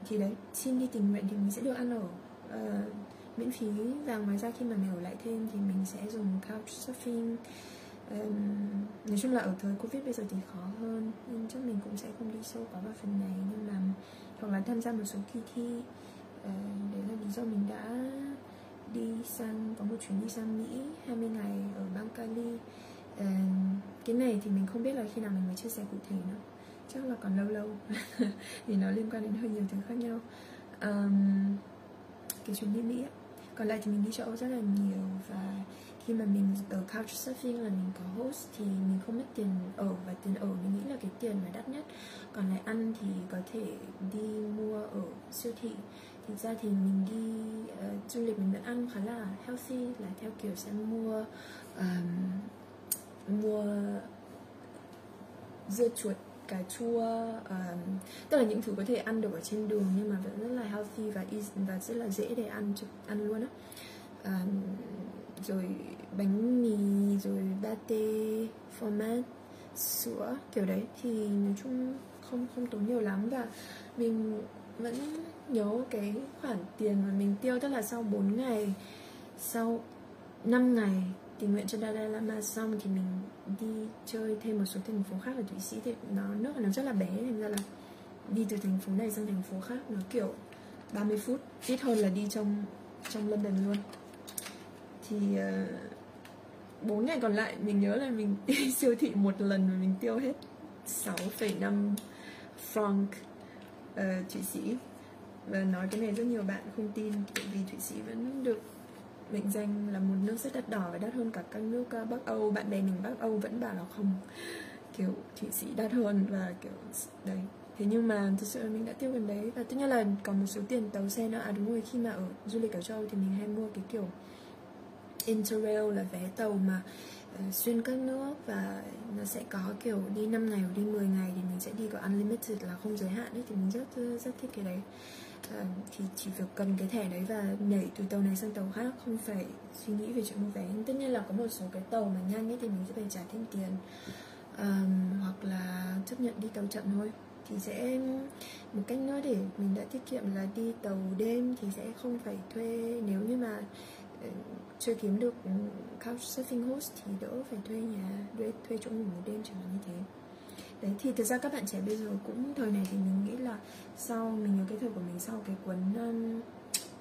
thì đấy xin đi tình nguyện thì mình sẽ được ăn ở uh, miễn phí và ngoài ra khi mà mình ở lại thêm thì mình sẽ dùng couchsurfing um, nói chung là ở thời covid bây giờ thì khó hơn nên chắc mình cũng sẽ không đi sâu quá vào phần này. Nhưng mà hoặc là tham gia một số kỳ thi uh, đấy là lý do mình đã đi sang có một chuyến đi sang Mỹ 20 ngày ở bang Cali. Uh, cái này thì mình không biết là khi nào mình mới chia sẻ cụ thể nữa. Chắc là còn lâu lâu (laughs) vì nó liên quan đến hơi nhiều thứ khác nhau. Um, cái chuyến đi Mỹ ấy. còn lại thì mình đi châu Âu rất là nhiều và khi mà mình ở couchsurfing là mình có host thì mình không mất tiền ở và tiền ở mình nghĩ là cái tiền mà đắt nhất. Còn lại ăn thì có thể đi mua ở siêu thị thực ra thì mình đi uh, du lịch mình vẫn ăn khá là healthy là theo kiểu sẽ mua um, mua dưa chuột cà chua um, tức là những thứ có thể ăn được ở trên đường nhưng mà vẫn rất là healthy và và rất là dễ để ăn ăn luôn á. Um, rồi bánh mì rồi pate format sữa kiểu đấy thì nói chung không không tốn nhiều lắm và mình vẫn nhớ cái khoản tiền mà mình tiêu tức là sau 4 ngày sau 5 ngày tình nguyện cho Dalai Lama xong thì mình đi chơi thêm một số thành phố khác ở Thụy Sĩ. Thì nó nước nó rất là bé thành ra là đi từ thành phố này sang thành phố khác nó kiểu 30 phút ít hơn là đi trong trong London luôn. Thì ờ, uh, 4 ngày còn lại mình nhớ là mình (laughs) đi siêu thị một lần và mình tiêu hết 6,5 franc uh, Thụy Sĩ và nói cái này rất nhiều bạn không tin tại vì Thụy Sĩ vẫn được mệnh danh là một nước rất đắt đỏ và đắt hơn cả các nước ờ, Bắc Âu. Bạn bè mình Bắc Âu vẫn bảo là không kiểu Thụy Sĩ đắt hơn và kiểu đấy. Thế nhưng mà thực sự là mình đã tiêu gần đấy. Và tất nhiên là còn một số tiền tàu xe nữa. À đúng rồi khi mà ở du lịch ở châu thì mình hay mua cái kiểu Interrail là vé tàu mà uh, xuyên các nước và nó sẽ có kiểu đi 5 ngày hoặc đi 10 ngày thì mình sẽ đi có unlimited là không giới hạn đấy thì mình rất rất thích cái đấy. Ờ, thì chỉ việc cầm cái thẻ đấy và nhảy từ tàu này sang tàu khác không phải suy nghĩ về chuyện mua vé. Tất nhiên là có một số cái tàu mà nhanh ấy thì mình sẽ phải trả thêm tiền um, hoặc là chấp nhận đi tàu chậm thôi. Thì sẽ một cách nữa để mình đã tiết kiệm là đi tàu đêm thì sẽ không phải thuê. Nếu như mà ờ, chưa kiếm được couchsurfing host thì đỡ phải thuê nhà thuê, thuê chỗ ngủ một đêm chẳng hạn như thế đấy thì thực ra các bạn trẻ bây giờ cũng thời này thì mình nghĩ là sau mình nhớ cái thời của mình sau cái cuốn um,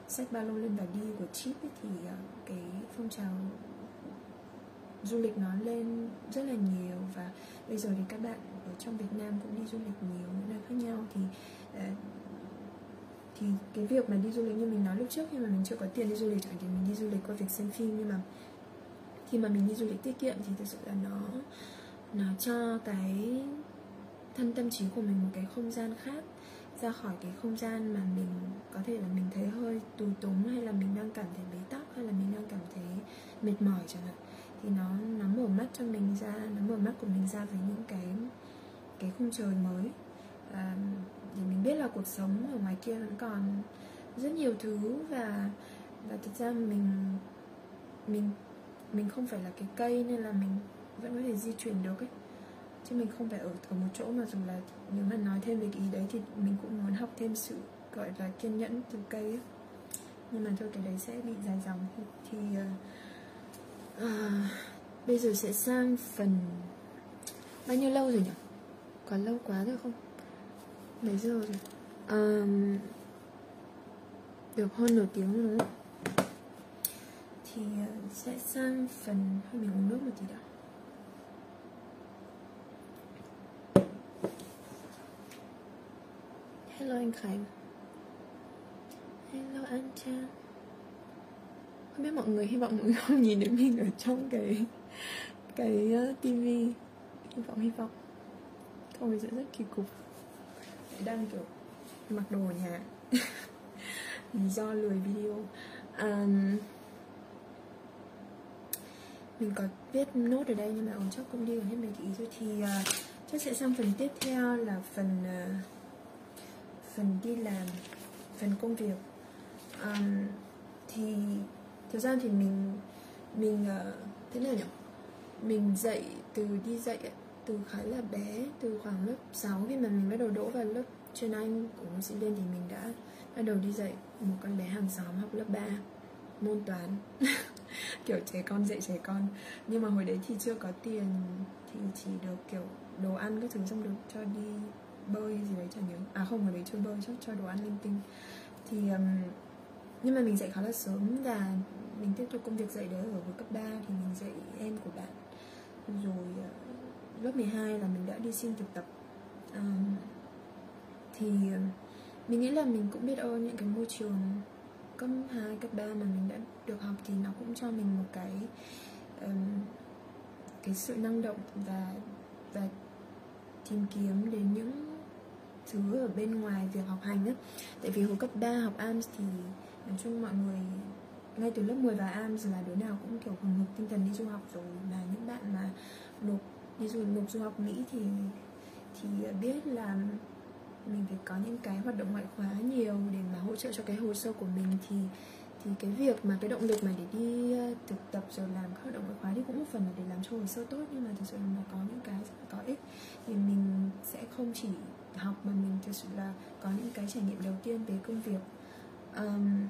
sách ba lô lên và đi của chip ấy, thì uh, cái phong trào du lịch nó lên rất là nhiều và bây giờ thì các bạn ở trong Việt Nam cũng đi du lịch nhiều những nơi khác nhau. Thì uh, thì cái việc mà đi du lịch như mình nói lúc trước khi mà mình chưa có tiền đi du lịch chẳng thì mình đi du lịch qua việc xem phim. Nhưng mà khi mà mình đi du lịch tiết kiệm thì thực sự là nó nó cho cái thân tâm trí của mình một cái không gian khác ra khỏi cái không gian mà mình có thể là mình thấy hơi tù túng hay là mình đang cảm thấy bế tắc hay là mình đang cảm thấy mệt mỏi chẳng hạn thì nó nó mở mắt cho mình ra nó mở mắt của mình ra với những cái cái khung trời mới. À, để mình biết là cuộc sống ở ngoài kia vẫn còn rất nhiều thứ và và thực ra mình mình mình không phải là cái cây nên là mình vẫn có thể di chuyển được ấy chứ mình không phải ở ở một chỗ mà dùng là nếu mà nói thêm về cái ý đấy thì mình cũng muốn học thêm sự gọi là kiên nhẫn từ cây ấy. nhưng mà thôi cái đấy sẽ bị dài dòng. Thì, thì uh, uh, bây giờ sẽ sang phần bao nhiêu lâu rồi nhỉ? Quá lâu quá rồi không? Mấy giờ rồi? Um, được hơn nửa tiếng rồi. Đấy thì uh, sẽ sang phần hơi mình uống nước một tí đã. Hello anh Khánh. Hello anh Trang không biết mọi người hy vọng mọi người không nhìn thấy mình ở trong cái cái ờ, TV tivi hy vọng hy vọng. Thôi sẽ rất kỳ cục. Đang kiểu mặc đồ ở nhà. (laughs) Lý do lười video. Um, mình có viết nốt ở đây nhưng mà ông chắc cũng đi hết mấy cái ý rồi. Thì uh, chắc sẽ sang phần tiếp theo là phần uh, phần đi làm phần công việc. Um, thì thời gian thì mình mình uh, thế nào nhỉ? Mình dạy từ đi dạy từ khá là bé từ khoảng lớp 6 khi mà mình bắt đầu đỗ vào lớp chuyên anh của môn sĩ lên thì mình đã bắt đầu đi dạy một con bé hàng xóm học lớp 3 môn toán. (laughs) Kiểu trẻ con dạy trẻ con. Nhưng mà hồi đấy thì chưa có tiền thì chỉ được kiểu đồ ăn các thứ xong được cho đi bơi gì đấy chẳng nhớ. À không hồi đấy chơi bơi chắc cho đồ ăn linh tinh. Thì um, nhưng mà mình dạy khá là sớm và mình tiếp tục công việc dạy đấy ở với cấp 3 thì mình dạy em của bạn. Rồi uh, lớp 12 là mình đã đi xin thực tập. Um, thì uh, mình nghĩ là mình cũng biết ơn những cái môi trường cấp 2, cấp 3 mà mình đã được học thì nó cũng cho mình một cái um, cái sự năng động và và tìm kiếm đến những thứ ở bên ngoài việc học hành á. Tại vì hồi cấp 3 học AMS thì nói chung mọi người, ngay từ lớp 10 vào AMS là đứa nào cũng kiểu hừng hực tinh thần đi du học rồi. Và những bạn mà nộp đi du, nộp du học Mỹ thì thì biết là mình phải có những cái hoạt động ngoại khóa nhiều để mà hỗ trợ cho cái hồ sơ của mình. Thì thì cái việc mà cái động lực mà để đi ờ, thực tập rồi làm các hoạt động ngoại khóa thì cũng một phần là để làm cho hồ sơ tốt. Nhưng mà thực sự là có những cái rất là có ích thì mình sẽ không chỉ học mà mình thực sự là có những cái trải nghiệm đầu tiên về công việc. Um,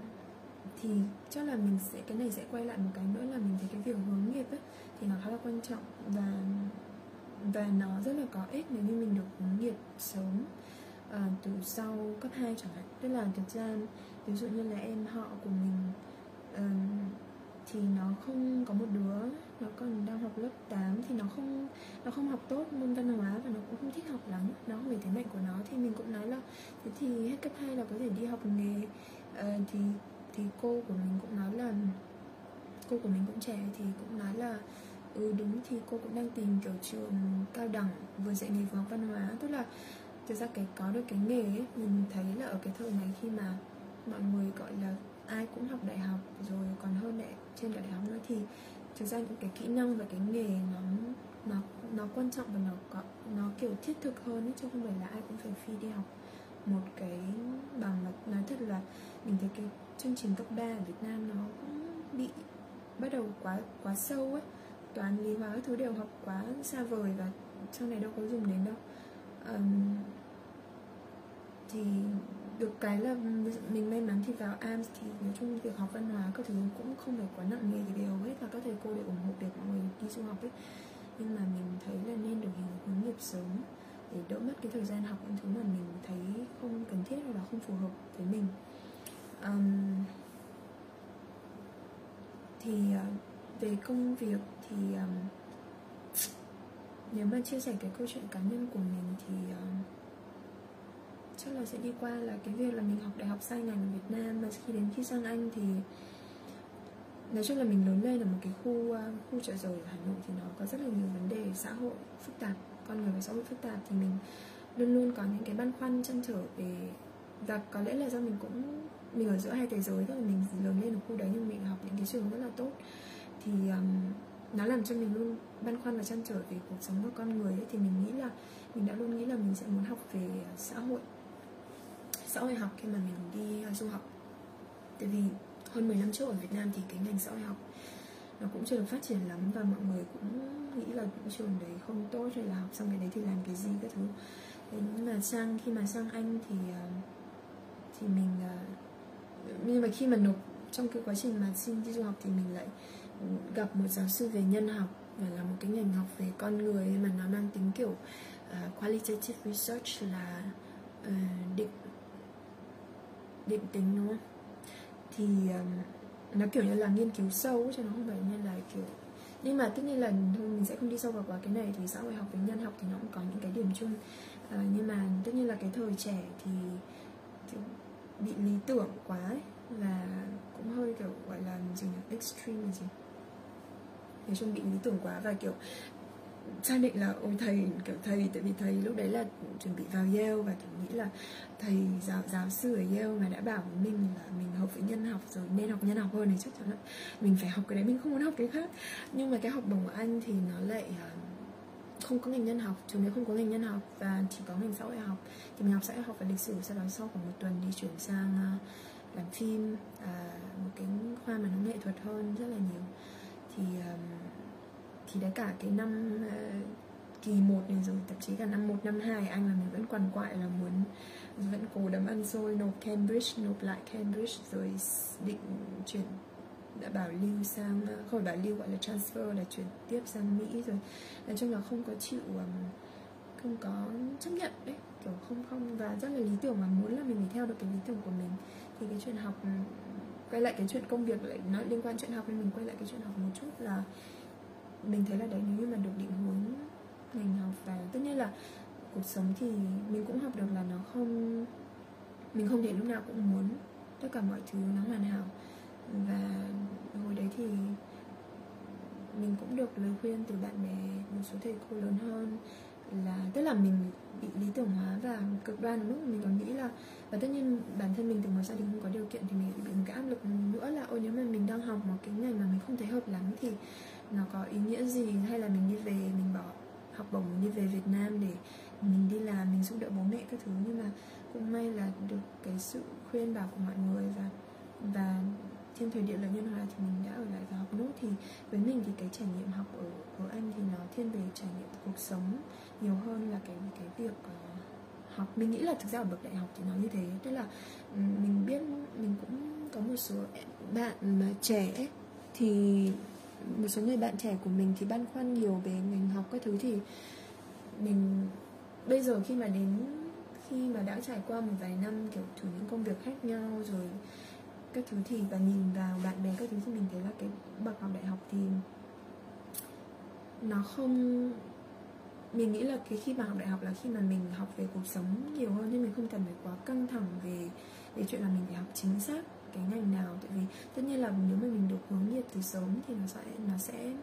thì chắc là mình sẽ cái này sẽ quay lại một cái nữa là mình thấy cái việc hướng nghiệp ấy thì nó khá là quan trọng và và nó rất là có ích nếu như mình được hướng nghiệp sớm uh, từ sau cấp 2 chẳng hạn. Tức là thực ra ví dụ như là em họ của mình um, thì nó không có một đứa nó còn đang học lớp 8 thì nó không nó không học tốt môn văn hóa và nó cũng không thích học lắm. Nó không phải thế mạnh của nó. Thì mình cũng nói là thế thì hết cấp 2 là có thể đi học nghề. Uh, thì thì cô của mình cũng nói là cô của mình cũng trẻ thì cũng nói là ừ đúng thì cô cũng đang tìm kiểu trường cao đẳng vừa dạy nghề vừa học văn hóa. Tức là thực ra cái có được cái nghề ấy, mình thấy là ở cái thời này khi mà mọi người gọi là ai cũng học đại học rồi còn hơn đại trên cả đại học nữa thì thực ra những cái kỹ năng và cái nghề nó nó nó quan trọng và nó có nó kiểu thiết thực hơn ấy, chứ không phải là ai cũng phải phi đi học một cái bằng mà nói thật là mình thấy cái chương trình cấp 3 ở Việt Nam nó cũng bị bắt đầu quá quá sâu ấy. Toán lý hóa thứ đều học quá xa vời và sau này đâu có dùng đến đâu. Um, thì được cái là mình may mắn thì vào AMS thì nói chung việc học văn hóa các thứ cũng không phải quá nặng nề thì đều hết là các thầy cô để ủng hộ việc mọi người đi du học ấy. Nhưng mà mình thấy là nên được hướng nghiệp sớm để đỡ mất cái thời gian học những thứ mà mình thấy không cần thiết hoặc là không phù hợp với mình. Um, thì uh, về công việc thì um, nếu mà chia sẻ cái câu chuyện cá nhân của mình thì uh, chắc là sẽ đi qua là cái việc là mình học đại học sai ngành ở Việt Nam. Và khi đến khi sang Anh thì nói chung là mình lớn lên ở một cái khu à, khu chợ rời ở Hà Nội thì nó có rất là nhiều vấn đề xã hội phức tạp con người và xã hội phức tạp thì mình luôn luôn có những cái băn khoăn chăn trở về và có lẽ là do mình cũng mình ở giữa hai thế giới tức là mình lớn lên ở khu đấy nhưng mình học những cái trường rất là tốt thì um, nó làm cho mình luôn băn khoăn và chăn trở về cuộc sống của con người ấy, thì mình nghĩ là mình đã luôn nghĩ là mình sẽ muốn học về xã hội xã hội học khi mà mình đi uh, du học. Tại vì hơn 10 năm trước ở Việt Nam thì cái ngành xã hội học nó cũng chưa được phát triển lắm và mọi người cũng nghĩ là những trường đấy không tốt rồi là học xong cái đấy thì làm cái gì các thứ. Thế nhưng mà sang khi mà sang Anh thì uh, thì mình uh, nhưng mà khi mà nộp trong cái quá trình mà xin đi du học thì mình lại gặp một giáo sư về nhân học và là một cái ngành học về con người mà nó mang tính kiểu uh, qualitative research là uh, định định tính đúng không? Thì um, nó kiểu như là nghiên cứu sâu chứ nó không phải như là kiểu nhưng mà tất nhiên là mình sẽ không đi sâu vào quá cái này thì xã hội học với nhân học thì nó cũng có những cái điểm chung. À, nhưng mà tất nhiên là cái thời trẻ thì, thì bị lý tưởng quá ấy, và cũng hơi kiểu gọi là gì nhỉ? Extreme là gì? Nói chung bị lý tưởng quá và kiểu xác định là ôi thầy kiểu thầy tại vì thầy lúc đấy là chuẩn bị vào Yale và kiểu nghĩ là thầy giáo giáo sư ở Yale mà đã bảo với mình là mình học với nhân học rồi nên học nhân học hơn thì chắc chắn là mình phải học cái đấy mình không muốn học cái khác. Nhưng mà cái học bổng của anh thì nó lại à, không có ngành nhân học trường đấy không có ngành nhân học và chỉ có ngành xã hội học. Thì mình học xã hội học và lịch sử sau đó sau khoảng một tuần thì chuyển sang à, làm phim à, một cái khoa mà nó nghệ thuật hơn rất là nhiều. Thì um, thì đấy cả cái năm uh, kỳ 1 này rồi thậm chí cả năm 1, năm 2 anh là mình vẫn quằn quại là muốn vẫn cố đấm ăn xôi nộp Cambridge nộp lại Cambridge rồi định chuyển đã bảo lưu sang ờ, không phải bảo lưu gọi là transfer là chuyển tiếp sang Mỹ rồi. Nói chung là không có chịu um, không có chấp nhận đấy kiểu không không và rất là lý tưởng mà muốn là mình phải theo được cái lý tưởng của mình. Thì cái chuyện học quay lại cái chuyện công việc lại nó liên quan chuyện học nên mình quay lại cái chuyện học một chút là mình thấy là đấy, nếu như mà được định hướng ngành học và tất nhiên là cuộc sống thì mình cũng học được là nó không, mình không thể lúc nào cũng muốn tất cả mọi thứ nó hoàn hảo. Và hồi đấy thì mình cũng được lời khuyên từ bạn bè một số thầy cô lớn hơn là, tức là mình bị lý tưởng hóa và cực đoan lúc mình còn nghĩ là, và tất nhiên bản thân mình từ một gia đình không có điều kiện thì mình bị một cái áp lực nữa là, ôi, nếu mà mình đang học một cái ngành mà mình không thấy hợp lắm thì nó có ý nghĩa gì hay là mình đi về mình bỏ học bổng mình đi về Việt Nam để mình đi làm mình giúp đỡ bố mẹ các thứ? Nhưng mà cũng may là được cái sự khuyên bảo của mọi người và và thiên thời địa lợi nhân hòa thì mình đã ở lại và học nốt. Thì với mình thì cái trải nghiệm học ở ở anh thì nó thiên về trải nghiệm cuộc sống nhiều hơn là cái cái việc uh, học. Mình nghĩ là thực ra ở bậc đại học thì nó như thế. Tức là ừ, mình biết mình cũng có một số bạn mà trẻ thì một số người bạn trẻ của mình thì băn khoăn nhiều về ngành học các thứ thì mình, bây giờ khi mà đến, khi mà đã trải qua một vài năm kiểu thử những công việc khác nhau rồi các thứ thì và nhìn vào bạn bè các thứ thì mình thấy là cái bậc học đại học thì nó không, mình nghĩ là cái khi mà học đại học là khi mà mình học về cuộc sống nhiều hơn nên mình không cần phải quá căng thẳng về về chuyện là mình phải học chính xác cái ngành nào? Tại vì tất nhiên là nếu mà mình được hướng nghiệp từ sớm thì nó sẽ nó sẽ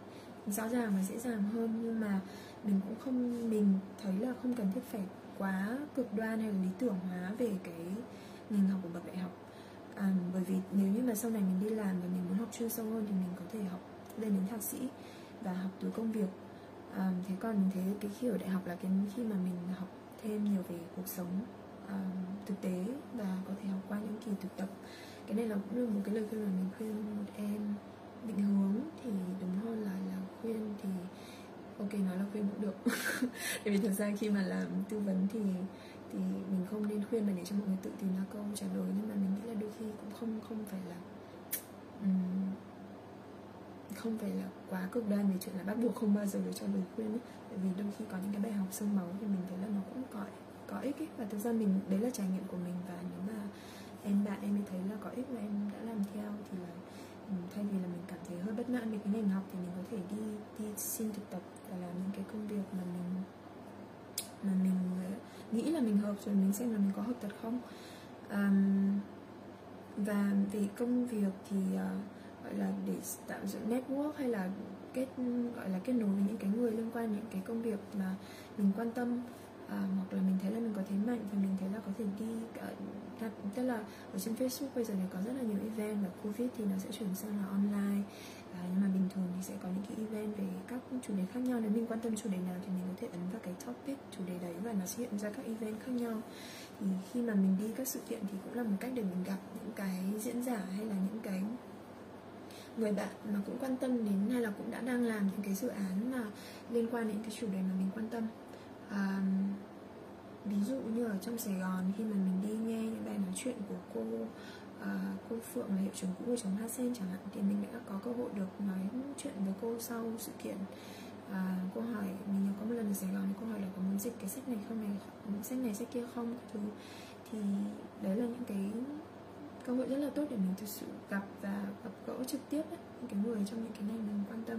rõ ràng và dễ dàng hơn. Nhưng mà mình cũng không mình thấy là không cần thiết phải quá cực đoan hay là lý tưởng hóa về cái ngành học của bậc đại học. À, bởi vì nếu như mà sau này mình đi làm và mình muốn học chuyên sâu hơn thì mình có thể học lên đến thạc sĩ và học từ công việc. À, thế còn mình thấy cái khi ở đại học là cái khi mà mình học thêm nhiều về cuộc sống à, thực tế và có thể học qua những kỳ thực tập cái này là cũng là một cái lời khuyên mà mình khuyên em định hướng thì đúng hơn là là khuyên thì ok nói là khuyên cũng được (laughs) tại vì thực ra khi mà làm tư vấn thì thì mình không nên khuyên mà để cho mọi người tự tìm ra câu trả lời nhưng mà mình nghĩ là đôi khi cũng không không phải là um, không phải là quá cực đoan về chuyện là bắt buộc không bao giờ được cho lời khuyên ấy. tại vì đôi khi có những cái bài học sương máu thì mình thấy là nó cũng có có ích ấy. và thực ra mình đấy là trải nghiệm của mình và nếu mà em bạn em mới thấy là có ích và em đã làm theo thì là ừ, thay vì là mình cảm thấy hơi bất mãn về cái ngành học thì mình có thể đi đi xin thực tập và làm những cái công việc mà mình mà mình ờ, nghĩ là mình hợp rồi mình xem là mình có hợp thật không. Um, và về công việc thì uh, gọi là để tạo dựng network hay là kết gọi là kết nối với những cái người liên quan những cái công việc mà mình quan tâm à, hoặc là mình thấy là mình có thế mạnh thì mình thấy là có thể đi uh, tức là ở trên Facebook bây giờ này có rất là nhiều event và Covid thì nó sẽ chuyển sang là online. À, nhưng mà bình thường thì sẽ có những cái event về các chủ đề khác nhau. Nếu mình quan tâm chủ đề nào thì mình có thể ấn vào cái topic chủ đề đấy và nó sẽ hiện ra các event khác nhau. Thì khi mà mình đi các sự kiện thì cũng là một cách để mình gặp những cái diễn giả hay là những cái người bạn mà cũng quan tâm đến hay là cũng đã đang làm những cái dự án mà liên quan đến cái chủ đề mà mình quan tâm à, ví dụ như ở trong Sài Gòn khi mà mình đi nghe những bài nói chuyện của cô à, cô Phượng là hiệu trưởng cũ của trường Sen chẳng hạn thì mình đã có cơ hội được nói chuyện với cô sau sự kiện. À, cô hỏi mình nhớ có một lần ở Sài Gòn cô hỏi là có muốn dịch cái sách này không này? Sách này sách kia không? thứ. Thì đấy là những cái cơ hội rất là tốt để mình thực sự gặp và gặp gỡ trực tiếp ấy, những cái người trong những cái ngành mình quan tâm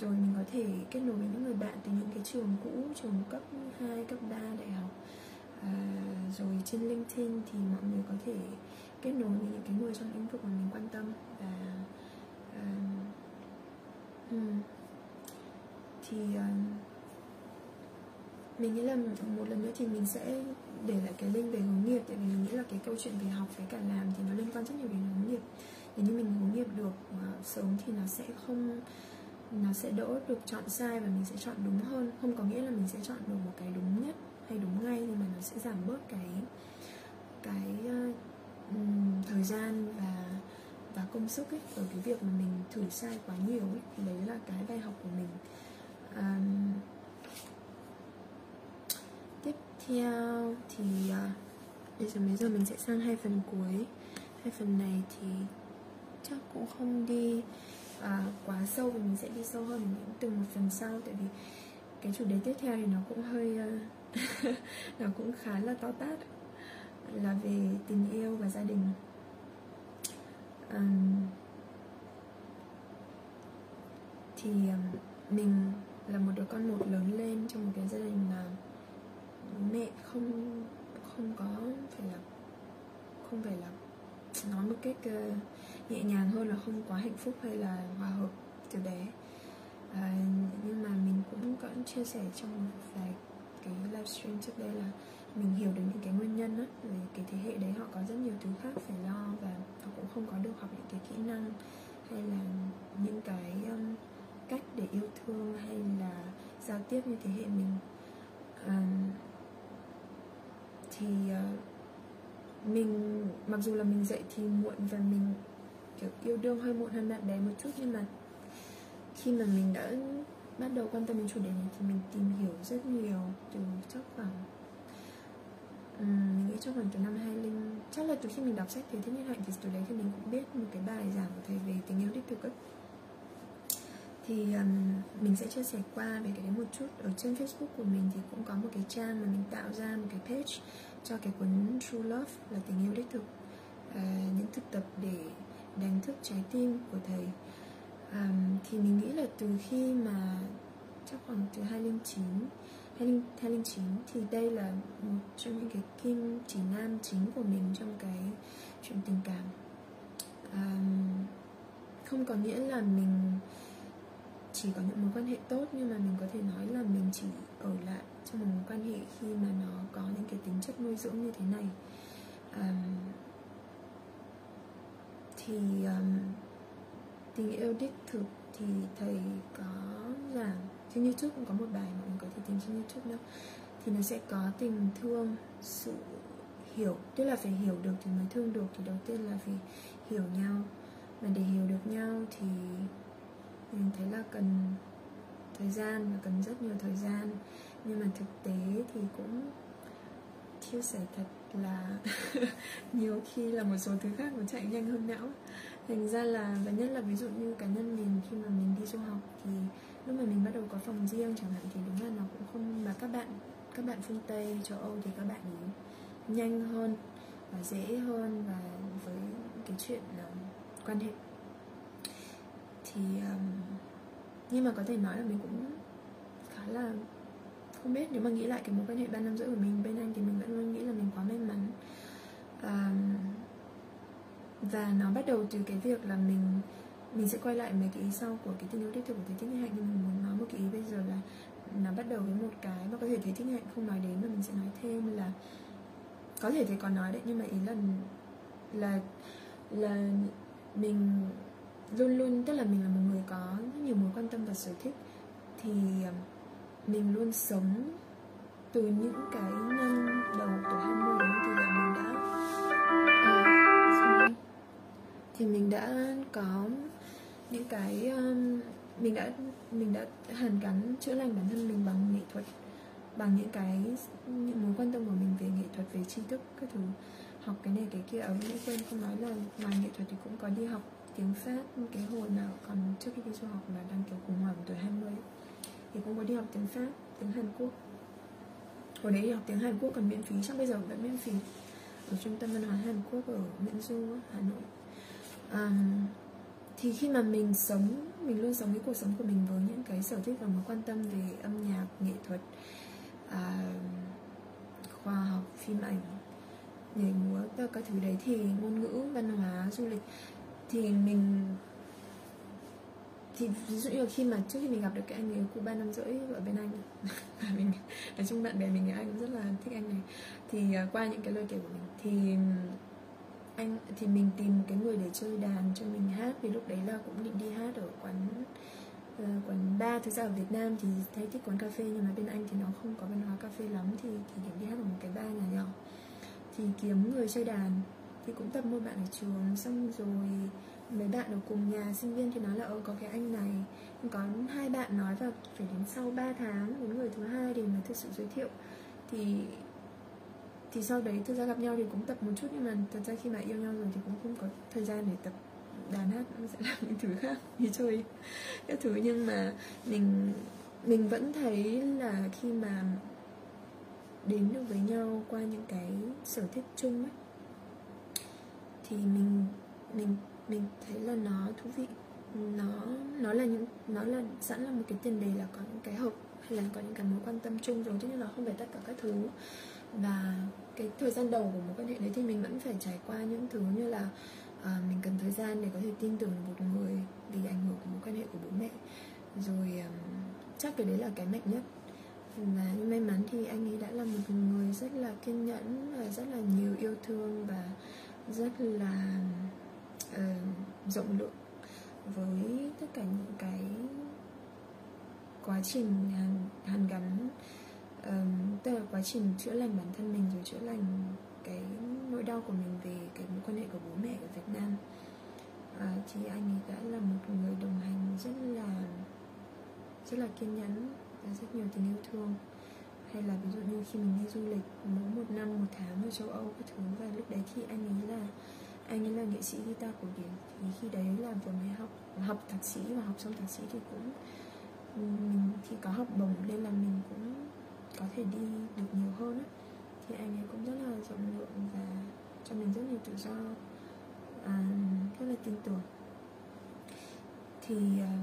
rồi mình có thể kết nối với những người bạn từ những cái trường cũ trường cấp 2, cấp 3, đại học. À, rồi trên LinkedIn thì mọi người có thể kết nối với những cái người trong lĩnh vực mà mình quan tâm. Và à, um, thì um, mình nghĩ là một lần nữa thì mình sẽ để lại cái link về hướng nghiệp tại vì mình nghĩ là cái câu chuyện về học với cả làm thì nó liên quan rất nhiều đến hướng nghiệp. Nếu như mình hướng nghiệp được uh, sớm thì nó sẽ không nó sẽ đỡ được chọn sai và mình sẽ chọn đúng hơn. Không có nghĩa là mình sẽ chọn được một cái đúng nhất hay đúng ngay nhưng mà nó sẽ giảm bớt cái cái uh, thời gian và và công sức ấy ở cái việc mà mình thử sai quá nhiều ấy. Thì đấy là cái bài học của mình. Um, tiếp theo thì uh, bây giờ bây giờ mình sẽ sang hai phần cuối. Hai phần này thì chắc cũng không đi à, quá sâu thì mình sẽ đi sâu hơn những từng một phần sau tại vì cái chủ đề tiếp theo thì nó cũng hơi uh, (laughs) nó cũng khá là to tát là về tình yêu và gia đình. Um, thì um, mình là một đứa con một lớn lên trong một cái gia đình mà mẹ không không có phải là không phải là nói một cách uh, nhẹ nhàng hơn là không quá hạnh phúc hay là hòa hợp từ bé. À, nhưng mà mình cũng có chia sẻ trong vài cái livestream trước đây là mình hiểu được những cái nguyên nhân á về cái thế hệ đấy họ có rất nhiều thứ khác phải lo và họ cũng không có được học những cái kỹ năng hay là những cái um, cách để yêu thương hay là giao tiếp như thế hệ mình. Um, thì uh, mình mặc dù là mình dậy thì muộn và mình kiểu yêu đương hơi muộn hơn bạn bè một chút nhưng mà khi mà mình đã bắt đầu quan tâm đến chủ đề này thì mình tìm hiểu rất nhiều từ chắc khoảng mình nghĩ trong khoảng từ năm 20 chắc là từ khi mình đọc sách thế thiên nhiên hạnh thì từ đấy thì mình cũng biết một cái bài giảng của thầy về tình yêu đích thực ấy. Thì um, mình sẽ chia sẻ qua về cái đấy một chút. Ở trên Facebook của mình thì cũng có một cái trang mà mình tạo ra một cái page cho cái cuốn True Love là tình yêu đích thực. À, những thực tập để đánh thức trái tim của thầy. À, thì mình nghĩ là từ khi mà chắc khoảng từ 2009 2009 thì đây là một trong những cái kim chỉ nam chính của mình trong cái chuyện tình cảm. À, không có nghĩa là mình chỉ có những mối quan hệ tốt nhưng mà mình có thể nói là mình chỉ ở lại trong một mối quan hệ khi mà nó có những cái tính chất nuôi dưỡng như thế này. À, thì um, tình yêu đích thực thì thầy có giảng trên youtube cũng có một bài mà mình có thể tìm trên youtube nữa. Thì nó sẽ có tình thương sự hiểu tức là phải hiểu được thì mới thương được. Thì đầu tiên là phải hiểu nhau mà để hiểu được nhau thì mình thấy là cần thời gian và cần rất nhiều thời gian. Nhưng mà thực tế thì cũng chia sẻ thật là (laughs) nhiều khi là một số thứ khác nó chạy nhanh hơn não. Thành ra là và nhất là ví dụ như cá nhân mình khi mà mình đi du học thì lúc mà mình bắt đầu có phòng riêng chẳng hạn thì đúng là nó cũng không mà các bạn các bạn phương tây châu âu thì các bạn ấy nhanh hơn và dễ hơn và với cái chuyện là quan hệ. Thì um, nhưng mà có thể nói là mình cũng khá là không biết nếu mà nghĩ lại cái mối quan hệ ba năm rưỡi của mình bên anh thì mình vẫn luôn nghĩ là mình quá may mắn. À, và nó bắt đầu từ cái việc là mình mình sẽ quay lại mấy cái ý sau của cái tình yêu đích thực của thế thích hạnh. Nhưng mình muốn nói một cái ý bây giờ là nó bắt đầu với một cái mà có thể thế thích hạnh không nói đến mà mình sẽ nói thêm là có thể thầy còn nói đấy nhưng mà ý là là là mình luôn luôn tức là mình là một người có rất nhiều mối quan tâm và sở thích. Thì mình luôn sống từ những cái năm đầu tuổi 20 đến thì là mình đã uh, thì mình đã có những cái um, mình đã mình đã hàn gắn chữa lành bản thân mình bằng nghệ thuật bằng những cái những mối quan tâm của mình về nghệ thuật về tri thức các thứ. Học cái này cái kia ở những quên không nói là ngoài nghệ thuật thì cũng có đi học tiếng Pháp cái hồi nào còn trước khi đi du học là đang kiểu khủng hoảng tuổi 20 thì cũng có đi học tiếng Pháp tiếng Hàn Quốc. Hồi đấy đi học tiếng Hàn Quốc còn miễn phí chắc bây giờ vẫn miễn phí. Ở trung tâm văn hóa Hàn Quốc ở Nguyễn Du Hà Nội. À, thì khi mà mình sống mình luôn sống cái cuộc sống của mình với những cái sở thích và mối quan tâm về âm nhạc nghệ thuật à, khoa học phim ảnh nhảy múa tất cả các thứ đấy thì ngôn ngữ văn hóa du lịch thì mình thì ví dụ như khi mà trước khi mình gặp được cái anh người Cuba năm rưỡi ở bên anh (laughs) mình nói chung bạn bè mình anh cũng rất là thích anh này. Thì uh, qua những cái lời kể của mình thì anh thì mình tìm một cái người để chơi đàn cho mình hát. Vì lúc đấy là cũng định đi hát ở quán uh, quán ba thực ra ở Việt Nam thì thấy thích quán cà phê nhưng mà bên anh thì nó không có văn hóa cà phê lắm. Thì thì kiểu đi hát ở một cái bar nhỏ nhỏ. Thì kiếm người chơi đàn thì cũng tập một bạn ở trường. Xong rồi mấy bạn ở cùng nhà, sinh viên thì nói là ơ có cái anh này, có hai bạn nói và phải đến sau 3 tháng, đến người thứ hai thì mới thực sự giới thiệu. Thì thì sau đấy thực ra gặp nhau thì cũng tập một chút nhưng mà thật ra khi mà yêu nhau rồi thì cũng không có thời gian để tập đàn hát, nó sẽ (laughs) làm những thứ khác, đi chơi, các thứ. Nhưng mà mình mình vẫn thấy là khi mà đến được với nhau qua những cái sở thích chung ấy, thì mình mình mình thấy là nó thú vị. Nó nó là những nó là sẵn là một cái tiền đề là có những cái hợp hay là có những cái mối quan tâm chung rồi chứ nó không phải tất cả các thứ. Và cái thời gian đầu của mối quan hệ đấy thì mình vẫn phải trải qua những thứ như là à, mình cần thời gian để có thể tin tưởng một người vì ảnh hưởng của mối quan hệ của bố mẹ. Rồi um, chắc cái đấy là cái mạnh nhất. Và như may mắn thì anh ấy đã là một người rất là kiên nhẫn và rất là nhiều yêu thương và rất là uh, rộng lượng với tất cả những cái quá trình hàn, hàn gắn um, tức là quá trình chữa lành bản thân mình rồi chữa lành cái nỗi đau của mình về cái mối quan hệ của bố mẹ ở Việt Nam. À, thì anh ấy đã là một người đồng hành rất là rất là kiên nhẫn và rất nhiều tình yêu thương. Hay là ví dụ như khi mình đi du lịch mỗi một năm một tháng ở châu Âu các thứ và lúc đấy thì anh ấy là anh ấy là nghệ sĩ guitar cổ điển. Thì khi đấy là vừa mới học học thạc sĩ và học xong thạc sĩ thì cũng mình thì có học bổng nên là mình cũng có thể đi được nhiều hơn á. Thì anh ấy cũng rất là rộng lượng và cho mình rất nhiều tự do à, rất là tin tưởng. Thì à,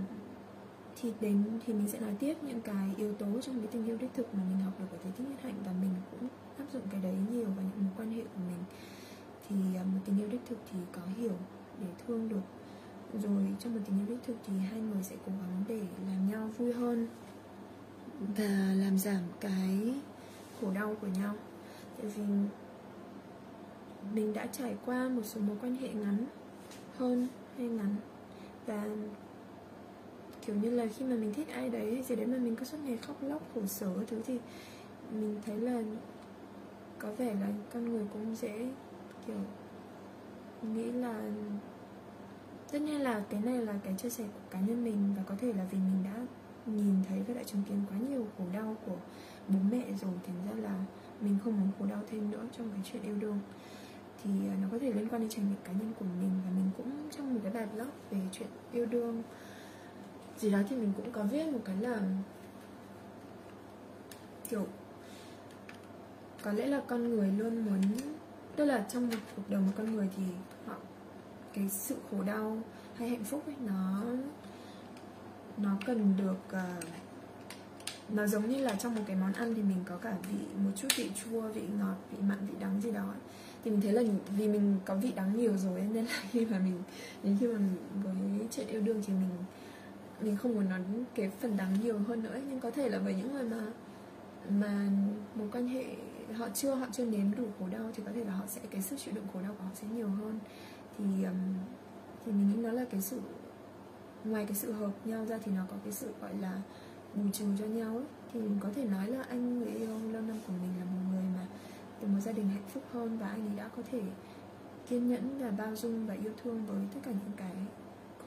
thì đến thì mình sẽ nói tiếp những cái yếu tố trong cái tình yêu đích thực mà mình học được ở thế thích nhất hạnh và mình cũng áp dụng cái đấy nhiều vào những mối quan hệ của mình thì à, một tình yêu đích thực thì có hiểu để thương được. Rồi trong một tình yêu đích thực thì hai người sẽ cố gắng để làm nhau vui hơn và làm giảm cái khổ đau của nhau. Tại vì mình đã trải qua một số mối quan hệ ngắn hơn hay ngắn và, kiểu như là, khi mà mình thích ai đấy hay gì đấy mà mình cứ suốt ngày khóc lóc, khổ sở thứ thì mình thấy là có vẻ là con người cũng dễ kiểu nghĩ là, tất nhiên là cái này là cái chia sẻ của cá nhân mình và có thể là vì mình đã nhìn thấy và đã chứng kiến quá nhiều khổ đau của bố mẹ rồi, thành ra là mình không muốn khổ đau thêm nữa trong cái chuyện yêu đương. Thì à, nó có thể liên quan đến trải nghiệm cá nhân của mình và mình cũng trong một cái bài blog về chuyện yêu đương. Gì đó thì mình cũng có viết một cái là, kiểu, có lẽ là con người luôn muốn tức là trong một cuộc đời một con người thì họ cái sự khổ đau hay hạnh phúc ấy nó nó cần được uh, nó giống như là trong một cái món ăn thì mình có cả vị một chút vị chua vị ngọt vị mặn vị đắng gì đó thì mình thấy là vì mình có vị đắng nhiều rồi nên là (laughs) khi mà mình đến khi mà mình với chuyện yêu đương thì mình mình không muốn nói cái phần đắng nhiều hơn nữa nhưng có thể là với những người mà mà một quan hệ họ chưa họ chưa nếm đủ khổ đau thì có thể là họ sẽ cái sức chịu đựng khổ đau của họ sẽ nhiều hơn. Thì thì mình nghĩ nó là cái sự ngoài cái sự hợp nhau ra thì nó có cái sự gọi là bù trừ cho nhau ấy. Thì mình có thể nói là anh người yêu lâu năm của mình là một người mà từ một gia đình hạnh phúc hơn và anh ấy đã có thể kiên nhẫn và bao dung và yêu thương với tất cả những cái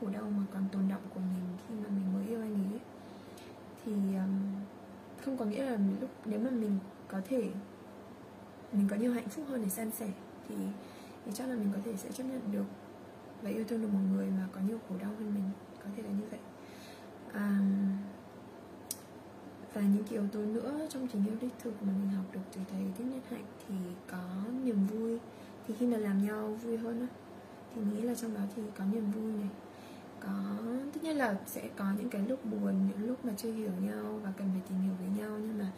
khổ đau mà còn tồn động của mình khi mà mình mới yêu anh ấy. Thì um, không có nghĩa là lúc nếu mà mình có thể mình có nhiều hạnh phúc hơn để san sẻ thì, thì chắc là mình có thể sẽ chấp nhận được và yêu thương được một người mà có nhiều khổ đau hơn mình có thể là như vậy. À, và những cái yếu tố nữa trong tình yêu đích thực mà mình học được từ thầy thích nhất hạnh thì có niềm vui. Thì khi mà làm nhau vui hơn á thì nghĩ là trong đó thì có niềm vui này. Có tất nhiên là sẽ có những cái lúc buồn những lúc mà chưa hiểu nhau và cần phải tìm hiểu với nhau nhưng mà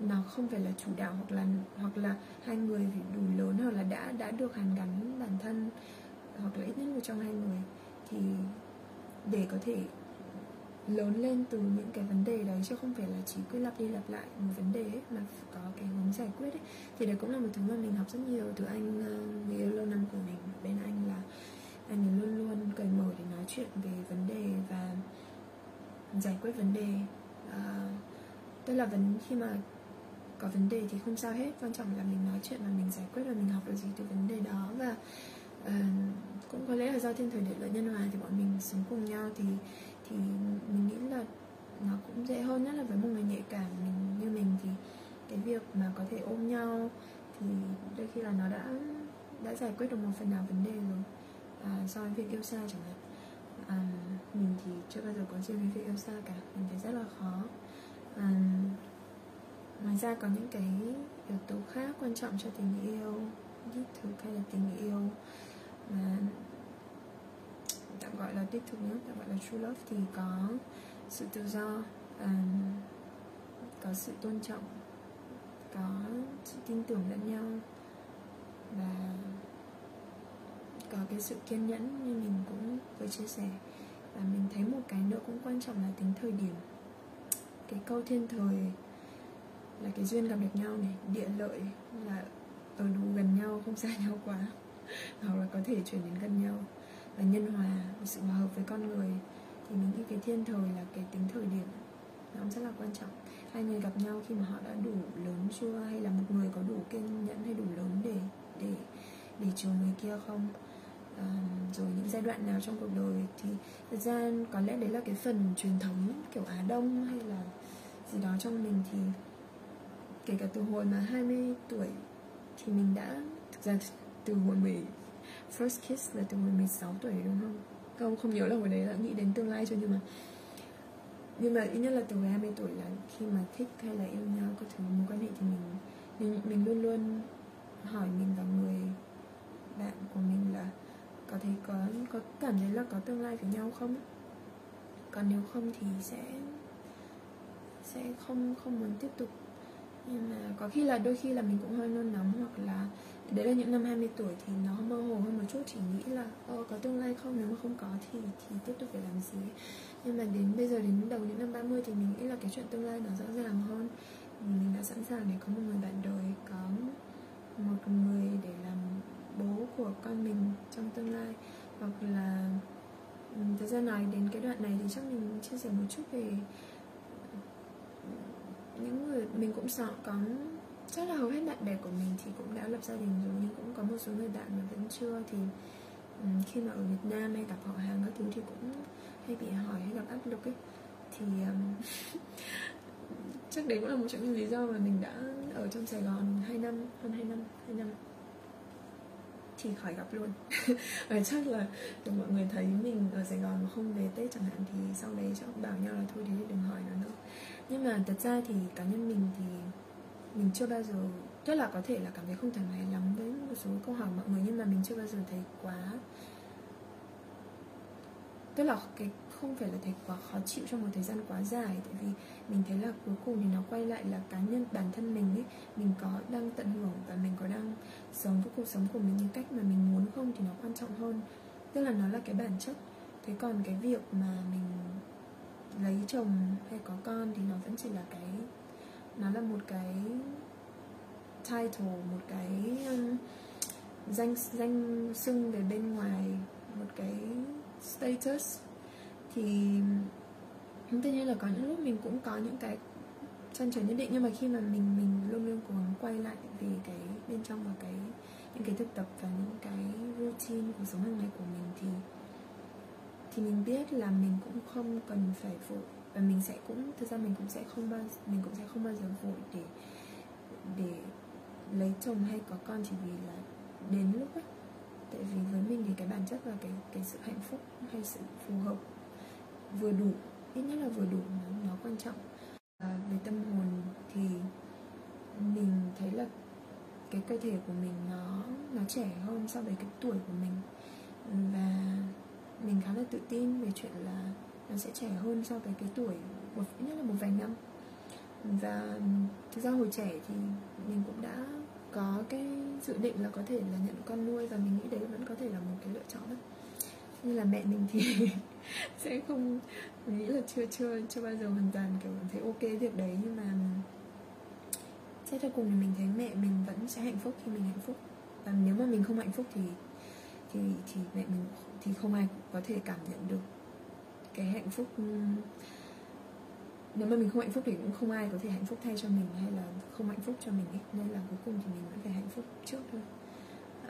nó không phải là chủ đạo hoặc là hoặc là hai người phải đủ lớn hoặc là đã đã được hàn gắn bản thân hoặc là ít nhất một trong hai người thì để có thể lớn lên từ những cái vấn đề đấy chứ không phải là chỉ cứ lặp đi lặp lại một vấn đề ấy, mà có cái hướng giải quyết ấy. thì đấy cũng là một thứ mà mình học rất nhiều từ anh ờ, người yêu lâu năm của mình bên anh là anh ấy luôn luôn cởi mở để nói chuyện về vấn đề và giải quyết vấn đề à, tức là vấn khi mà có vấn đề thì không sao hết. Quan trọng là mình nói chuyện và mình giải quyết và mình học được gì từ vấn đề đó. Và uh, cũng có lẽ là do thiên thời địa lợi nhân hòa thì bọn mình sống cùng nhau thì thì mình nghĩ là nó cũng dễ hơn nhất là với một người nhạy cảm mình như mình. Thì cái việc mà có thể ôm nhau thì đôi khi là nó đã đã giải quyết được một phần nào vấn đề rồi. À, so với việc yêu xa chẳng hạn. À, mình thì chưa bao giờ có duyên với việc yêu xa cả. Mình thấy rất là khó. À, ngoài ra có những cái yếu tố khác quan trọng cho tình yêu đích thực hay là tình yêu mà tạm gọi là đích thực nhất tạm gọi là true love thì có sự tự do um, có sự tôn trọng có sự tin tưởng lẫn nhau và có cái sự kiên nhẫn như mình cũng vừa chia sẻ. Và mình thấy một cái nữa cũng quan trọng là tính thời điểm. Cái câu thiên thời là cái duyên gặp được nhau này địa lợi là ở đủ gần nhau không xa nhau quá. (laughs) Hoặc là có thể chuyển đến gần nhau. Và nhân hòa và sự hòa hợp với con người. Thì mình nghĩ cái thiên thời là cái tính thời điểm. Nó cũng rất là quan trọng. Hai người gặp nhau khi mà họ đã đủ lớn chưa? Hay là một người có đủ kiên nhẫn hay đủ lớn để để để chiều người kia không? À, rồi những giai đoạn nào trong cuộc đời thì thật ra có lẽ đấy là cái phần truyền thống kiểu Á Đông hay là gì đó trong mình thì kể cả từ hồi mà 20 tuổi thì mình đã thực ra từ hồi 10 first kiss là từ hồi 16 tuổi đúng không? Không không nhớ là hồi đấy đã nghĩ đến tương lai chưa nhưng mà nhưng mà ít nhất là từ hồi 20 tuổi là khi mà thích hay là yêu nhau có thứ mối quan hệ thì mình mình, mình luôn luôn hỏi mình và người bạn của mình là có thấy có có cảm thấy là có tương lai với nhau không? Còn nếu không thì sẽ sẽ không không muốn tiếp tục nhưng mà có khi là đôi khi là mình cũng hơi nôn nóng hoặc là đấy là những năm 20 tuổi thì nó mơ hồ hơn một chút chỉ nghĩ là Ô, có tương lai không? Nếu mà không có thì thì tiếp tục phải làm gì? Nhưng mà đến bây giờ đến đầu những năm 30 thì mình nghĩ là cái chuyện tương lai nó rõ ràng hơn. Mình đã sẵn sàng để có một người bạn đời có một người để làm bố của con mình trong tương lai. Hoặc là thực ra nói đến cái đoạn này thì chắc mình chia sẻ một chút về những người mình cũng sợ có chắc là hầu hết bạn bè của mình thì cũng đã lập gia đình rồi nhưng cũng có một số người bạn mà vẫn chưa thì um, khi mà ở Việt Nam hay gặp họ hàng các thứ thì cũng hay bị hỏi hay gặp áp lực ấy. Thì um, (laughs) chắc đấy cũng là một trong những lý do mà mình đã ở trong Sài Gòn 2 năm hơn 2 năm 2 năm. Thì khỏi gặp luôn. (laughs) Và chắc là được mọi người thấy mình ở Sài Gòn mà không về Tết chẳng hạn thì sau đấy chắc bảo nhau là thôi thì đừng hỏi nó nữa nhưng mà thật ra thì cá nhân mình thì mình chưa bao giờ rất là có thể là cảm thấy không thoải mái lắm với một số câu hỏi mọi người, nhưng mà mình chưa bao giờ thấy quá, tức là cái, không phải là thấy quá khó chịu trong một thời gian quá dài, tại vì mình thấy là cuối cùng thì nó quay lại là cá nhân, bản thân mình ấy, mình có đang tận hưởng và mình có đang sống với cuộc sống của mình như cách mà mình muốn không thì nó quan trọng hơn. Tức là nó là cái bản chất. Thế còn cái việc mà mình lấy chồng hay có con thì nó vẫn chỉ là cái, nó là một cái title, một cái um, danh danh xưng về bên ngoài, một cái status. Thì ừ, tất nhiên là có những lúc mình cũng có những cái trăn trở nhất định, nhưng mà khi mà mình mình luôn luôn cố gắng quay lại về cái bên trong và cái, những cái thực tập và những cái routine cuộc sống hàng ngày của mình thì thì mình biết là mình cũng không cần phải vội. Và mình sẽ cũng thực ra mình cũng sẽ không bao mình cũng sẽ không bao giờ vội để để lấy chồng hay có con chỉ vì là đến lúc ấy tại vì với mình thì cái bản chất và cái cái sự hạnh phúc hay sự phù hợp vừa đủ ít nhất là vừa đủ nó, nó quan trọng. À, về tâm hồn thì mình thấy là cái cơ thể của mình nó nó trẻ hơn so với cái tuổi của mình. Và mình khá là tự tin về chuyện là nó sẽ trẻ hơn so với cái tuổi một ít nhất là một vài năm. Và, thực ra hồi trẻ thì mình cũng đã có cái dự định là có thể là nhận con nuôi và mình nghĩ đấy vẫn có thể là một cái lựa chọn đó. Như là mẹ mình thì (laughs) sẽ không mình nghĩ là chưa chưa chưa bao giờ hoàn toàn, kiểu thấy ok việc đấy. Nhưng mà xét cho cùng thì mình thấy mẹ mình vẫn sẽ hạnh phúc khi mình hạnh phúc. Và nếu mà mình không hạnh phúc thì thì thì mẹ mình thì không ai có thể cảm nhận được cái hạnh phúc ừ, nếu mà mình không hạnh phúc thì cũng không ai có thể hạnh phúc thay cho mình hay là không hạnh phúc cho mình ấy. nên là cuối cùng thì mình vẫn phải hạnh phúc trước thôi.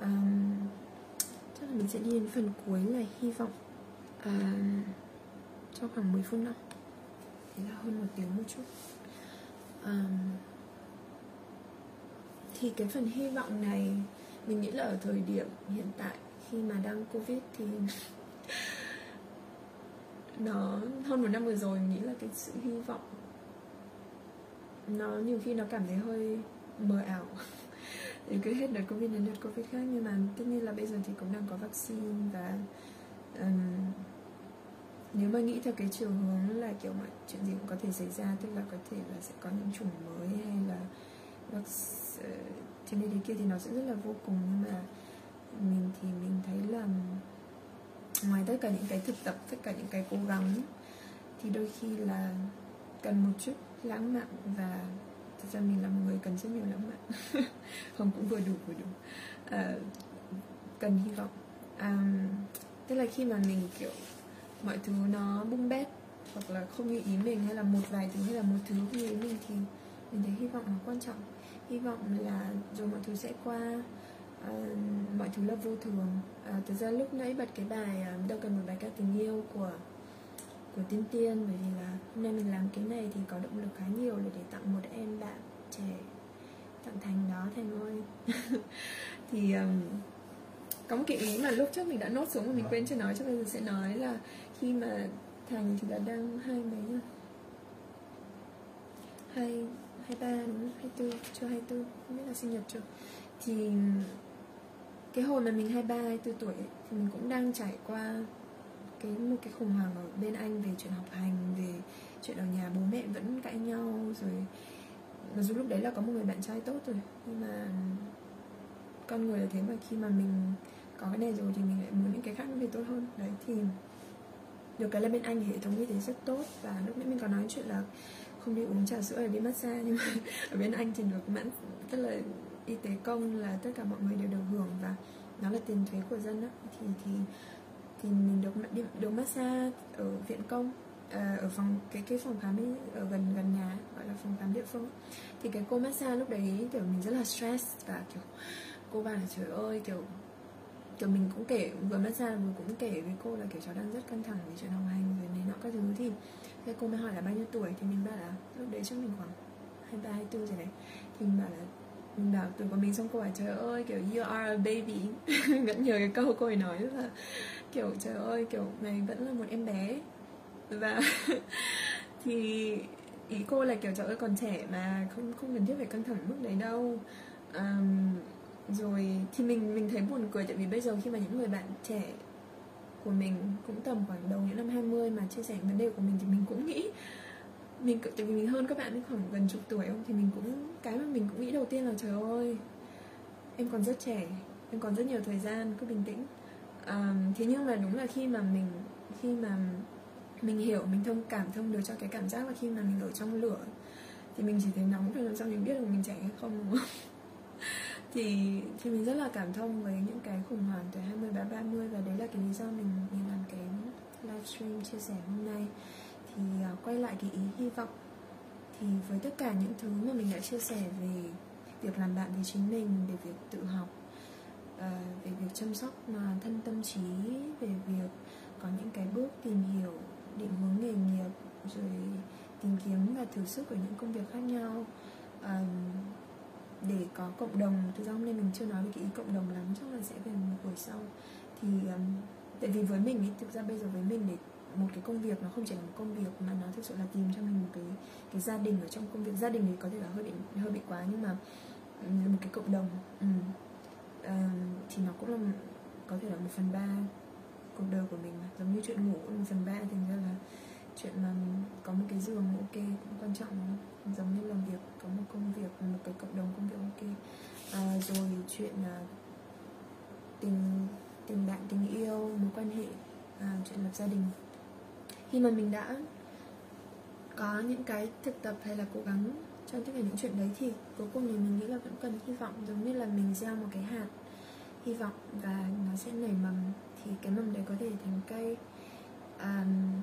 Um, chắc là mình sẽ đi đến phần cuối là hy vọng um, cho khoảng 10 phút nữa. Thì là hơn một tiếng một chút. Um, thì cái phần hy vọng này mình nghĩ là ở thời điểm hiện tại khi mà đang covid thì nó hơn một năm vừa rồi mình nghĩ là cái sự hy vọng nó nhiều khi nó cảm thấy hơi mờ ảo (laughs) thì cứ hết đợt covid đến đợt covid khác. Nhưng mà tất nhiên là bây giờ thì cũng đang có vaccine và um, nếu mà nghĩ theo cái chiều hướng là kiểu mọi chuyện gì cũng có thể xảy ra tức là có thể là sẽ có những chủng mới hay là vaccine ờ, thế này thế kia thì nó sẽ rất là vô cùng. Nhưng mà mình thì mình thấy là ngoài tất cả những cái thực tập tất cả những cái cố gắng thì đôi khi là cần một chút lãng mạn và thật ra mình là một người cần rất nhiều lãng mạn. (laughs) Không cũng vừa đủ vừa đủ. À, cần hy vọng. À, tức là khi mà mình kiểu mọi thứ nó bung bét hoặc là không như ý mình hay là một vài thứ hay là một thứ không như ý mình thì mình thấy hy vọng nó quan trọng. Hy vọng là rồi mọi thứ sẽ qua uh, mọi thứ là vô thường. Ờ, uh, thực ra lúc nãy bật cái bài uh, đâu cần một bài ca tình yêu của của tiên tiên bởi vì là hôm nay mình làm cái này thì có động lực khá nhiều là để tặng một em bạn trẻ tặng thành đó thành ơi. (laughs) Thì um, có một cái ý mà lúc trước mình đã nốt xuống mà mình quên chưa nói cho bây giờ sẽ nói là khi mà thành thì là đang hai mấy nhỉ? Hai hai ba đúng không? Hai tư chưa hai tư không biết là sinh nhật chưa? Thì cái hồi mà mình 23, 24 tuổi ấy, thì mình cũng đang trải qua cái một cái khủng hoảng ở bên anh về chuyện học hành về chuyện ở nhà bố mẹ vẫn cãi nhau rồi mặc dù lúc đấy là có một người bạn trai tốt rồi nhưng mà con người là thế mà khi mà mình có cái này rồi thì mình lại muốn những cái khác nó tốt hơn. Đấy thì được cái là bên anh hệ thống y tế rất tốt và lúc nãy mình có nói chuyện là không đi uống trà sữa để đi massage nhưng mà (laughs) ở bên anh thì được mãn tức là y tế công là tất cả mọi người đều được hưởng và nó là tiền thuế của dân đó thì thì thì mình được đi được massage ở viện công à, ở phòng cái cái phòng khám ấy ở gần gần nhà gọi là phòng khám địa phương. Thì cái cô massage lúc đấy kiểu mình rất là stress và kiểu cô bảo là trời ơi kiểu kiểu mình cũng kể vừa massage vừa cũng kể với cô là kiểu cháu đang rất căng thẳng vì chuyện học hành rồi này nọ các thứ. Thì thế cô mới hỏi là bao nhiêu tuổi? Thì mình bảo là lúc đấy chắc mình khoảng hai ba hai tư rồi đấy. Thì mình bảo là mình bảo tuổi của mình xong cô hỏi trời ơi kiểu you are a baby. (laughs) Vẫn nhớ cái câu cô ấy nói là kiểu trời ơi kiểu mày vẫn là một em bé. Và (laughs) thì ý cô là kiểu trời ơi còn trẻ mà không không cần thiết phải căng thẳng mức đấy đâu. Um, rồi thì mình mình thấy buồn cười tại vì bây giờ khi mà những người bạn trẻ của mình cũng tầm khoảng đầu những năm 20 mà chia sẻ vấn đề của mình thì mình cũng nghĩ mình tại vì mình hơn các bạn ấy khoảng gần chục tuổi không? Thì mình cũng cái mà mình cũng nghĩ đầu tiên là trời ơi em còn rất trẻ em còn rất nhiều thời gian cứ bình tĩnh. À, thế nhưng mà đúng là khi mà mình khi mà mình hiểu mình thông cảm thông được cho cái cảm giác là khi mà mình ở trong lửa thì mình chỉ thấy nóng thôi làm sao mình biết là mình trẻ hay không đúng không? (laughs) Thì thì mình rất là cảm thông với những cái khủng hoảng tuổi 20 ba 30 và đấy là cái lý do mình mình làm cái livestream chia sẻ hôm nay thì à, quay lại cái ý hy vọng thì với tất cả những thứ mà mình đã chia sẻ về việc làm bạn với chính mình về việc tự học ờ, về việc chăm sóc mà thân tâm trí về việc có những cái bước tìm hiểu định hướng nghề nghiệp rồi tìm kiếm và thử sức ở những công việc khác nhau để có cộng đồng. Thực ra hôm nay mình chưa nói về cái ý cộng đồng lắm chắc là sẽ về một buổi sau. Thì tại vì với mình ý, thực ra bây giờ với mình để một cái công việc nó không chỉ là một công việc mà nó thực sự là tìm cho mình một cái cái gia đình ở trong công việc. Gia đình thì có thể là hơi bị hơi bị quá nhưng mà ừ, một cái cộng đồng. Ừ. à, thì nó cũng là có thể là một phần ba cuộc đời của mình mà. Giống như chuyện ngủ cũng một phần ba thành ra là chuyện mà có một cái giường ok cũng quan trọng giống như làm việc có một công việc một cái cộng đồng công việc ok. À, rồi chuyện uh, tình tình bạn tình yêu mối quan hệ à, chuyện lập gia đình khi mà mình đã có những cái thực tập hay là cố gắng trong tất cả những chuyện đấy thì cuối cùng thì mình nghĩ là vẫn cần hy vọng giống như là mình gieo một cái hạt hy vọng và nó sẽ nảy mầm thì cái mầm đấy có thể thành cây. Um,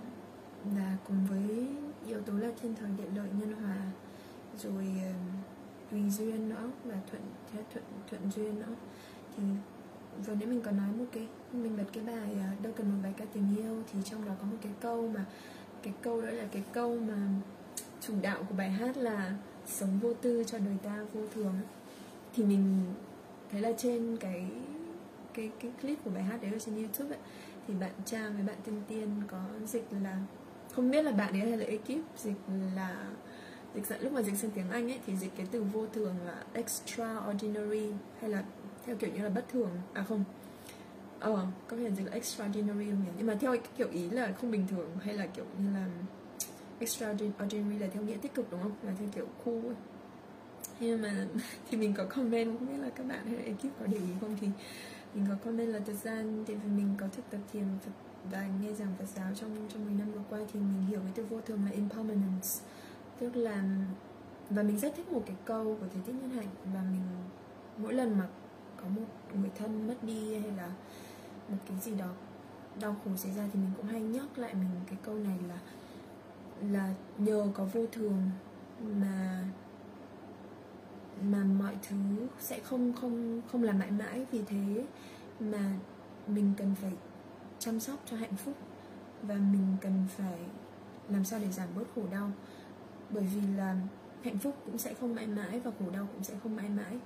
và cùng với yếu tố là thiên thời địa lợi nhân hòa rồi uh, tùy duyên nữa và thuận thuận thuận duyên nữa thì vừa nãy mình có nói một cái mình bật cái bài à, đâu cần một bài ca tình yêu thì trong đó có một cái câu mà cái câu đó là cái câu mà chủ đạo của bài hát là sống vô tư cho đời ta vô thường thì mình thấy là trên cái cái cái clip của bài hát đấy ở trên youtube ấy, thì bạn trang với bạn tiên tiên có dịch là không biết là bạn ấy hay là ekip dịch là dịch dẫn lúc mà dịch sang tiếng anh ấy thì dịch cái từ vô thường là extraordinary hay là theo kiểu như là bất thường. À không. Ờ có thể dịch là extraordinary không nhỉ nhưng mà theo kiểu ý là không bình thường hay là kiểu như là extraordinary là theo nghĩa tích cực, đúng không? Là theo kiểu cool ấy. nhưng mà (laughs) thì mình có comment không biết là các bạn hay là ekip có để ý không? Thì mình có comment là thực ra thì vì mình có thực tập thiền Phật và nghe giảng Phật giáo trong trong 10 năm vừa qua thì mình hiểu cái từ vô thường là impermanence. Tức là, và mình rất thích một cái câu của thầy Thích Nhân Hạnh và mình mỗi lần mà có một người thân mất đi hay là một cái gì đó đau khổ xảy ra thì mình cũng hay nhắc lại mình cái câu này là là nhờ có vô thường mà mà mọi thứ sẽ không không không là mãi mãi. Vì thế mà mình cần phải chăm sóc cho hạnh phúc và mình cần phải làm sao để giảm bớt khổ đau. Bởi vì là hạnh phúc cũng sẽ không mãi mãi và khổ đau cũng sẽ không mãi mãi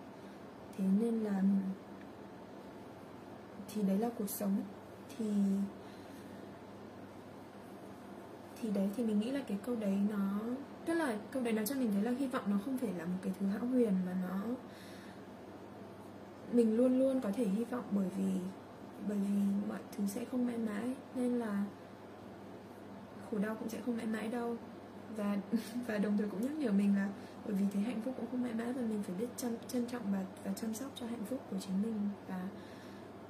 thế nên là thì đấy là cuộc sống. Thì thì đấy, thì mình nghĩ là cái câu đấy nó, tức là câu đấy nó cho mình thấy là hy vọng nó không phải là một cái thứ hão huyền mà nó, mình luôn luôn có thể hy vọng bởi vì bởi vì mọi thứ sẽ không mãi mãi. Nên là khổ đau cũng sẽ không mãi mãi đâu. Và (laughs) và đồng thời cũng nhắc nhở mình là bởi vì thế hạnh phúc cũng không mãi mãi và mình phải biết trân, trân trọng và và chăm sóc cho hạnh phúc của chính mình và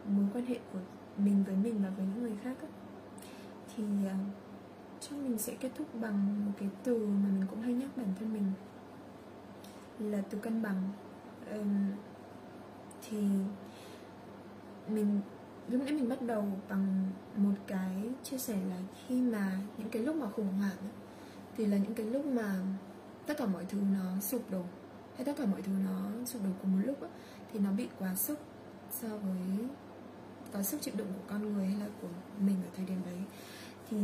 mối quan hệ của mình với mình và với những người khác ấy. thì uh, chắc mình sẽ kết thúc bằng một cái từ mà mình cũng hay nhắc bản thân mình là từ cân bằng um, thì mình lúc nãy mình bắt đầu bằng một cái chia sẻ là khi mà những cái lúc mà khủng hoảng ấy, thì là những cái lúc mà tất cả mọi thứ nó sụp đổ hay tất cả mọi thứ nó sụp đổ cùng một lúc ấy, thì nó bị quá sức so với có sức chịu đựng của con người hay là của mình ở thời điểm đấy thì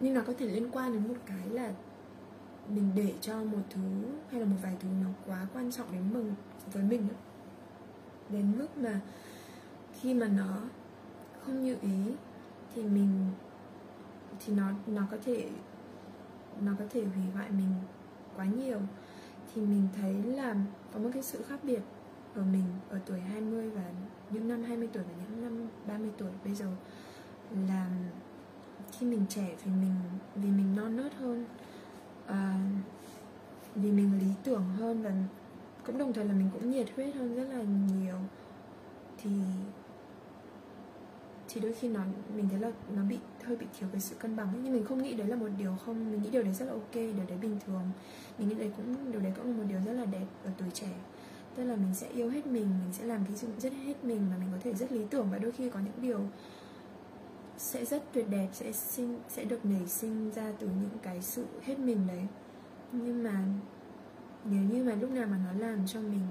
nhưng nó có thể liên quan đến một cái là mình để cho một thứ hay là một vài thứ nó quá quan trọng đến mừng với mình ấy. đến mức mà khi mà nó không như ý thì mình thì nó nó có thể nó có thể hủy hoại mình quá nhiều thì mình thấy là có một cái sự khác biệt ở mình ở tuổi 20 và những năm 20 tuổi và những năm 30 tuổi bây giờ là khi mình trẻ thì mình vì mình non nớt hơn à, vì mình lý tưởng hơn và cũng đồng thời là mình cũng nhiệt huyết hơn rất là nhiều. Thì thì đôi khi nó, mình thấy là nó bị, hơi bị thiếu cái sự cân bằng ấy. nhưng mình không nghĩ đấy là một điều không, mình nghĩ điều đấy rất là ok, điều đấy bình thường. Mình nghĩ đấy cũng, điều đấy cũng là một điều rất là đẹp ở tuổi trẻ. Tức là mình sẽ yêu hết mình mình sẽ làm cái sự rất hết mình và mình có thể rất lý tưởng. Và đôi khi có những điều sẽ rất tuyệt đẹp, sẽ sinh, sẽ được nảy sinh ra từ những cái sự hết mình đấy. Nhưng mà nếu như mà lúc nào mà nó làm cho mình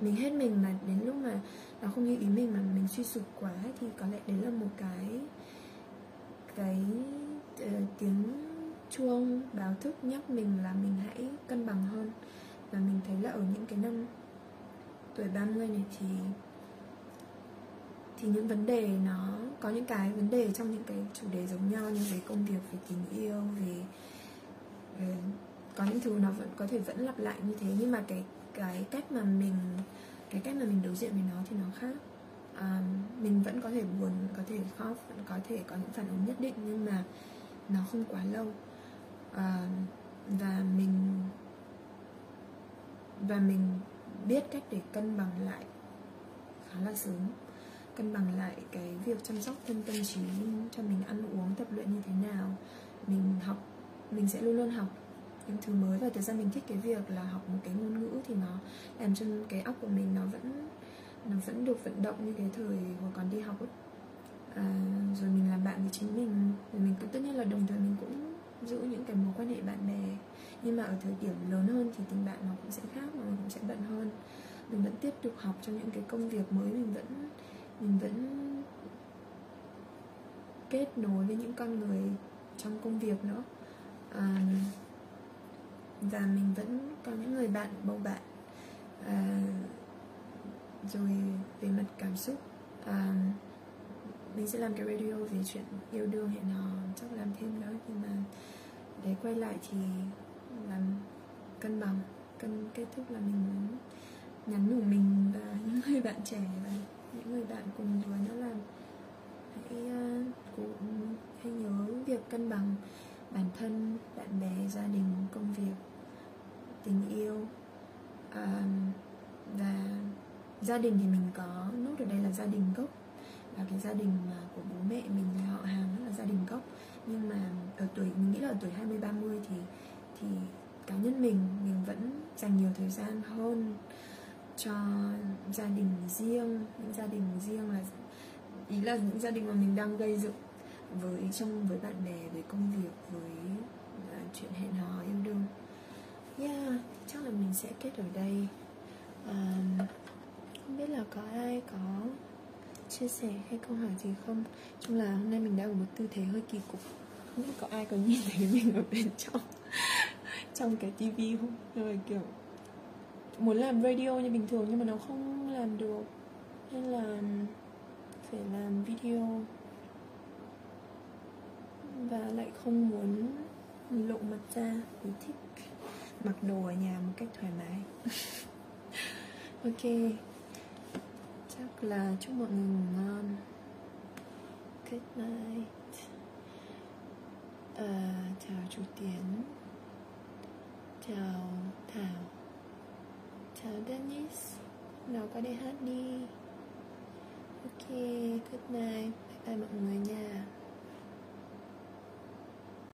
mình hết mình mà đến lúc mà nó không như ý mình mà mình suy sụp quá thì có lẽ đấy là một cái cái uh, tiếng chuông báo thức nhắc mình là mình hãy cân bằng hơn. Và mình thấy là ở những cái năm tuổi 30 này thì thì những vấn đề nó có những cái vấn đề trong những cái chủ đề giống nhau như về công việc về tình yêu về, về có những thứ nó vẫn có thể vẫn lặp lại như thế. Nhưng mà cái cái cách mà mình cái cách mà mình đối diện với nó thì nó khác. À, mình vẫn có thể buồn có thể khóc vẫn có thể có những phản ứng nhất định nhưng mà nó không quá lâu. À, và mình và mình biết cách để cân bằng lại khá là sớm. Cân bằng lại cái việc chăm sóc thân tâm trí cho mình ăn uống tập luyện như thế nào mình học mình sẽ luôn luôn học những thứ mới. Và thực ra mình thích cái việc là học một cái ngôn ngữ thì nó làm cho cái óc của mình nó vẫn nó vẫn được vận động như cái thời hồi còn đi học ấy. À, rồi mình làm bạn với chính mình rồi mình cũng tất nhiên là đồng thời mình cũng giữ những cái mối quan hệ bạn bè. Nhưng mà ở thời điểm lớn hơn thì tình bạn nó cũng sẽ khác mà mình cũng sẽ bận hơn. Mình vẫn tiếp tục học cho những cái công việc mới mình vẫn mình vẫn kết nối với những con người trong công việc nữa. À, và mình vẫn có những người bạn bầu bạn. À, rồi về mặt cảm xúc à, mình sẽ làm cái radio về chuyện yêu đương hẹn hò chắc làm thêm nữa. Nhưng mà để quay lại thì làm cân bằng cân kết thúc là mình muốn nhắn nhủ mình và (laughs) những người bạn trẻ và những người bạn cùng tuổi nó là hãy à, uh, cũng hãy nhớ việc cân bằng bản thân bạn bè gia đình công việc tình yêu. À, và gia đình thì mình có nốt ở đây là gia đình gốc. Và cái gia đình mà của bố mẹ mình là họ hàng là gia đình gốc. Nhưng mà ở tuổi mình nghĩ là ở tuổi 20 30 thì thì cá nhân mình mình vẫn dành nhiều thời gian hơn cho gia đình riêng. Những gia đình riêng là ý là những gia đình mà mình đang gây dựng với trong với bạn bè với công việc với uh, chuyện hẹn hò yêu đương yeah chắc là mình sẽ kết ở đây. Um, không biết là có ai có chia sẻ hay câu hỏi gì không? Chung là hôm nay mình đang ở một tư thế hơi kỳ cục. Không biết có ai có nhìn thấy mình ở bên trong (laughs) trong cái tivi không? Rồi kiểu muốn làm radio như bình thường nhưng mà nó không làm được. Nên là phải làm video. Và lại không muốn lộ mặt ra mình thích mặc đồ ở nhà một cách thoải mái. (laughs) Ok. Chắc là chúc mọi người ngủ ngon. Good night. À, chào chú tiến. Chào thảo. Chào dennis. Nào qua đây hát đi. Ok good night. Bye bye mọi người nha.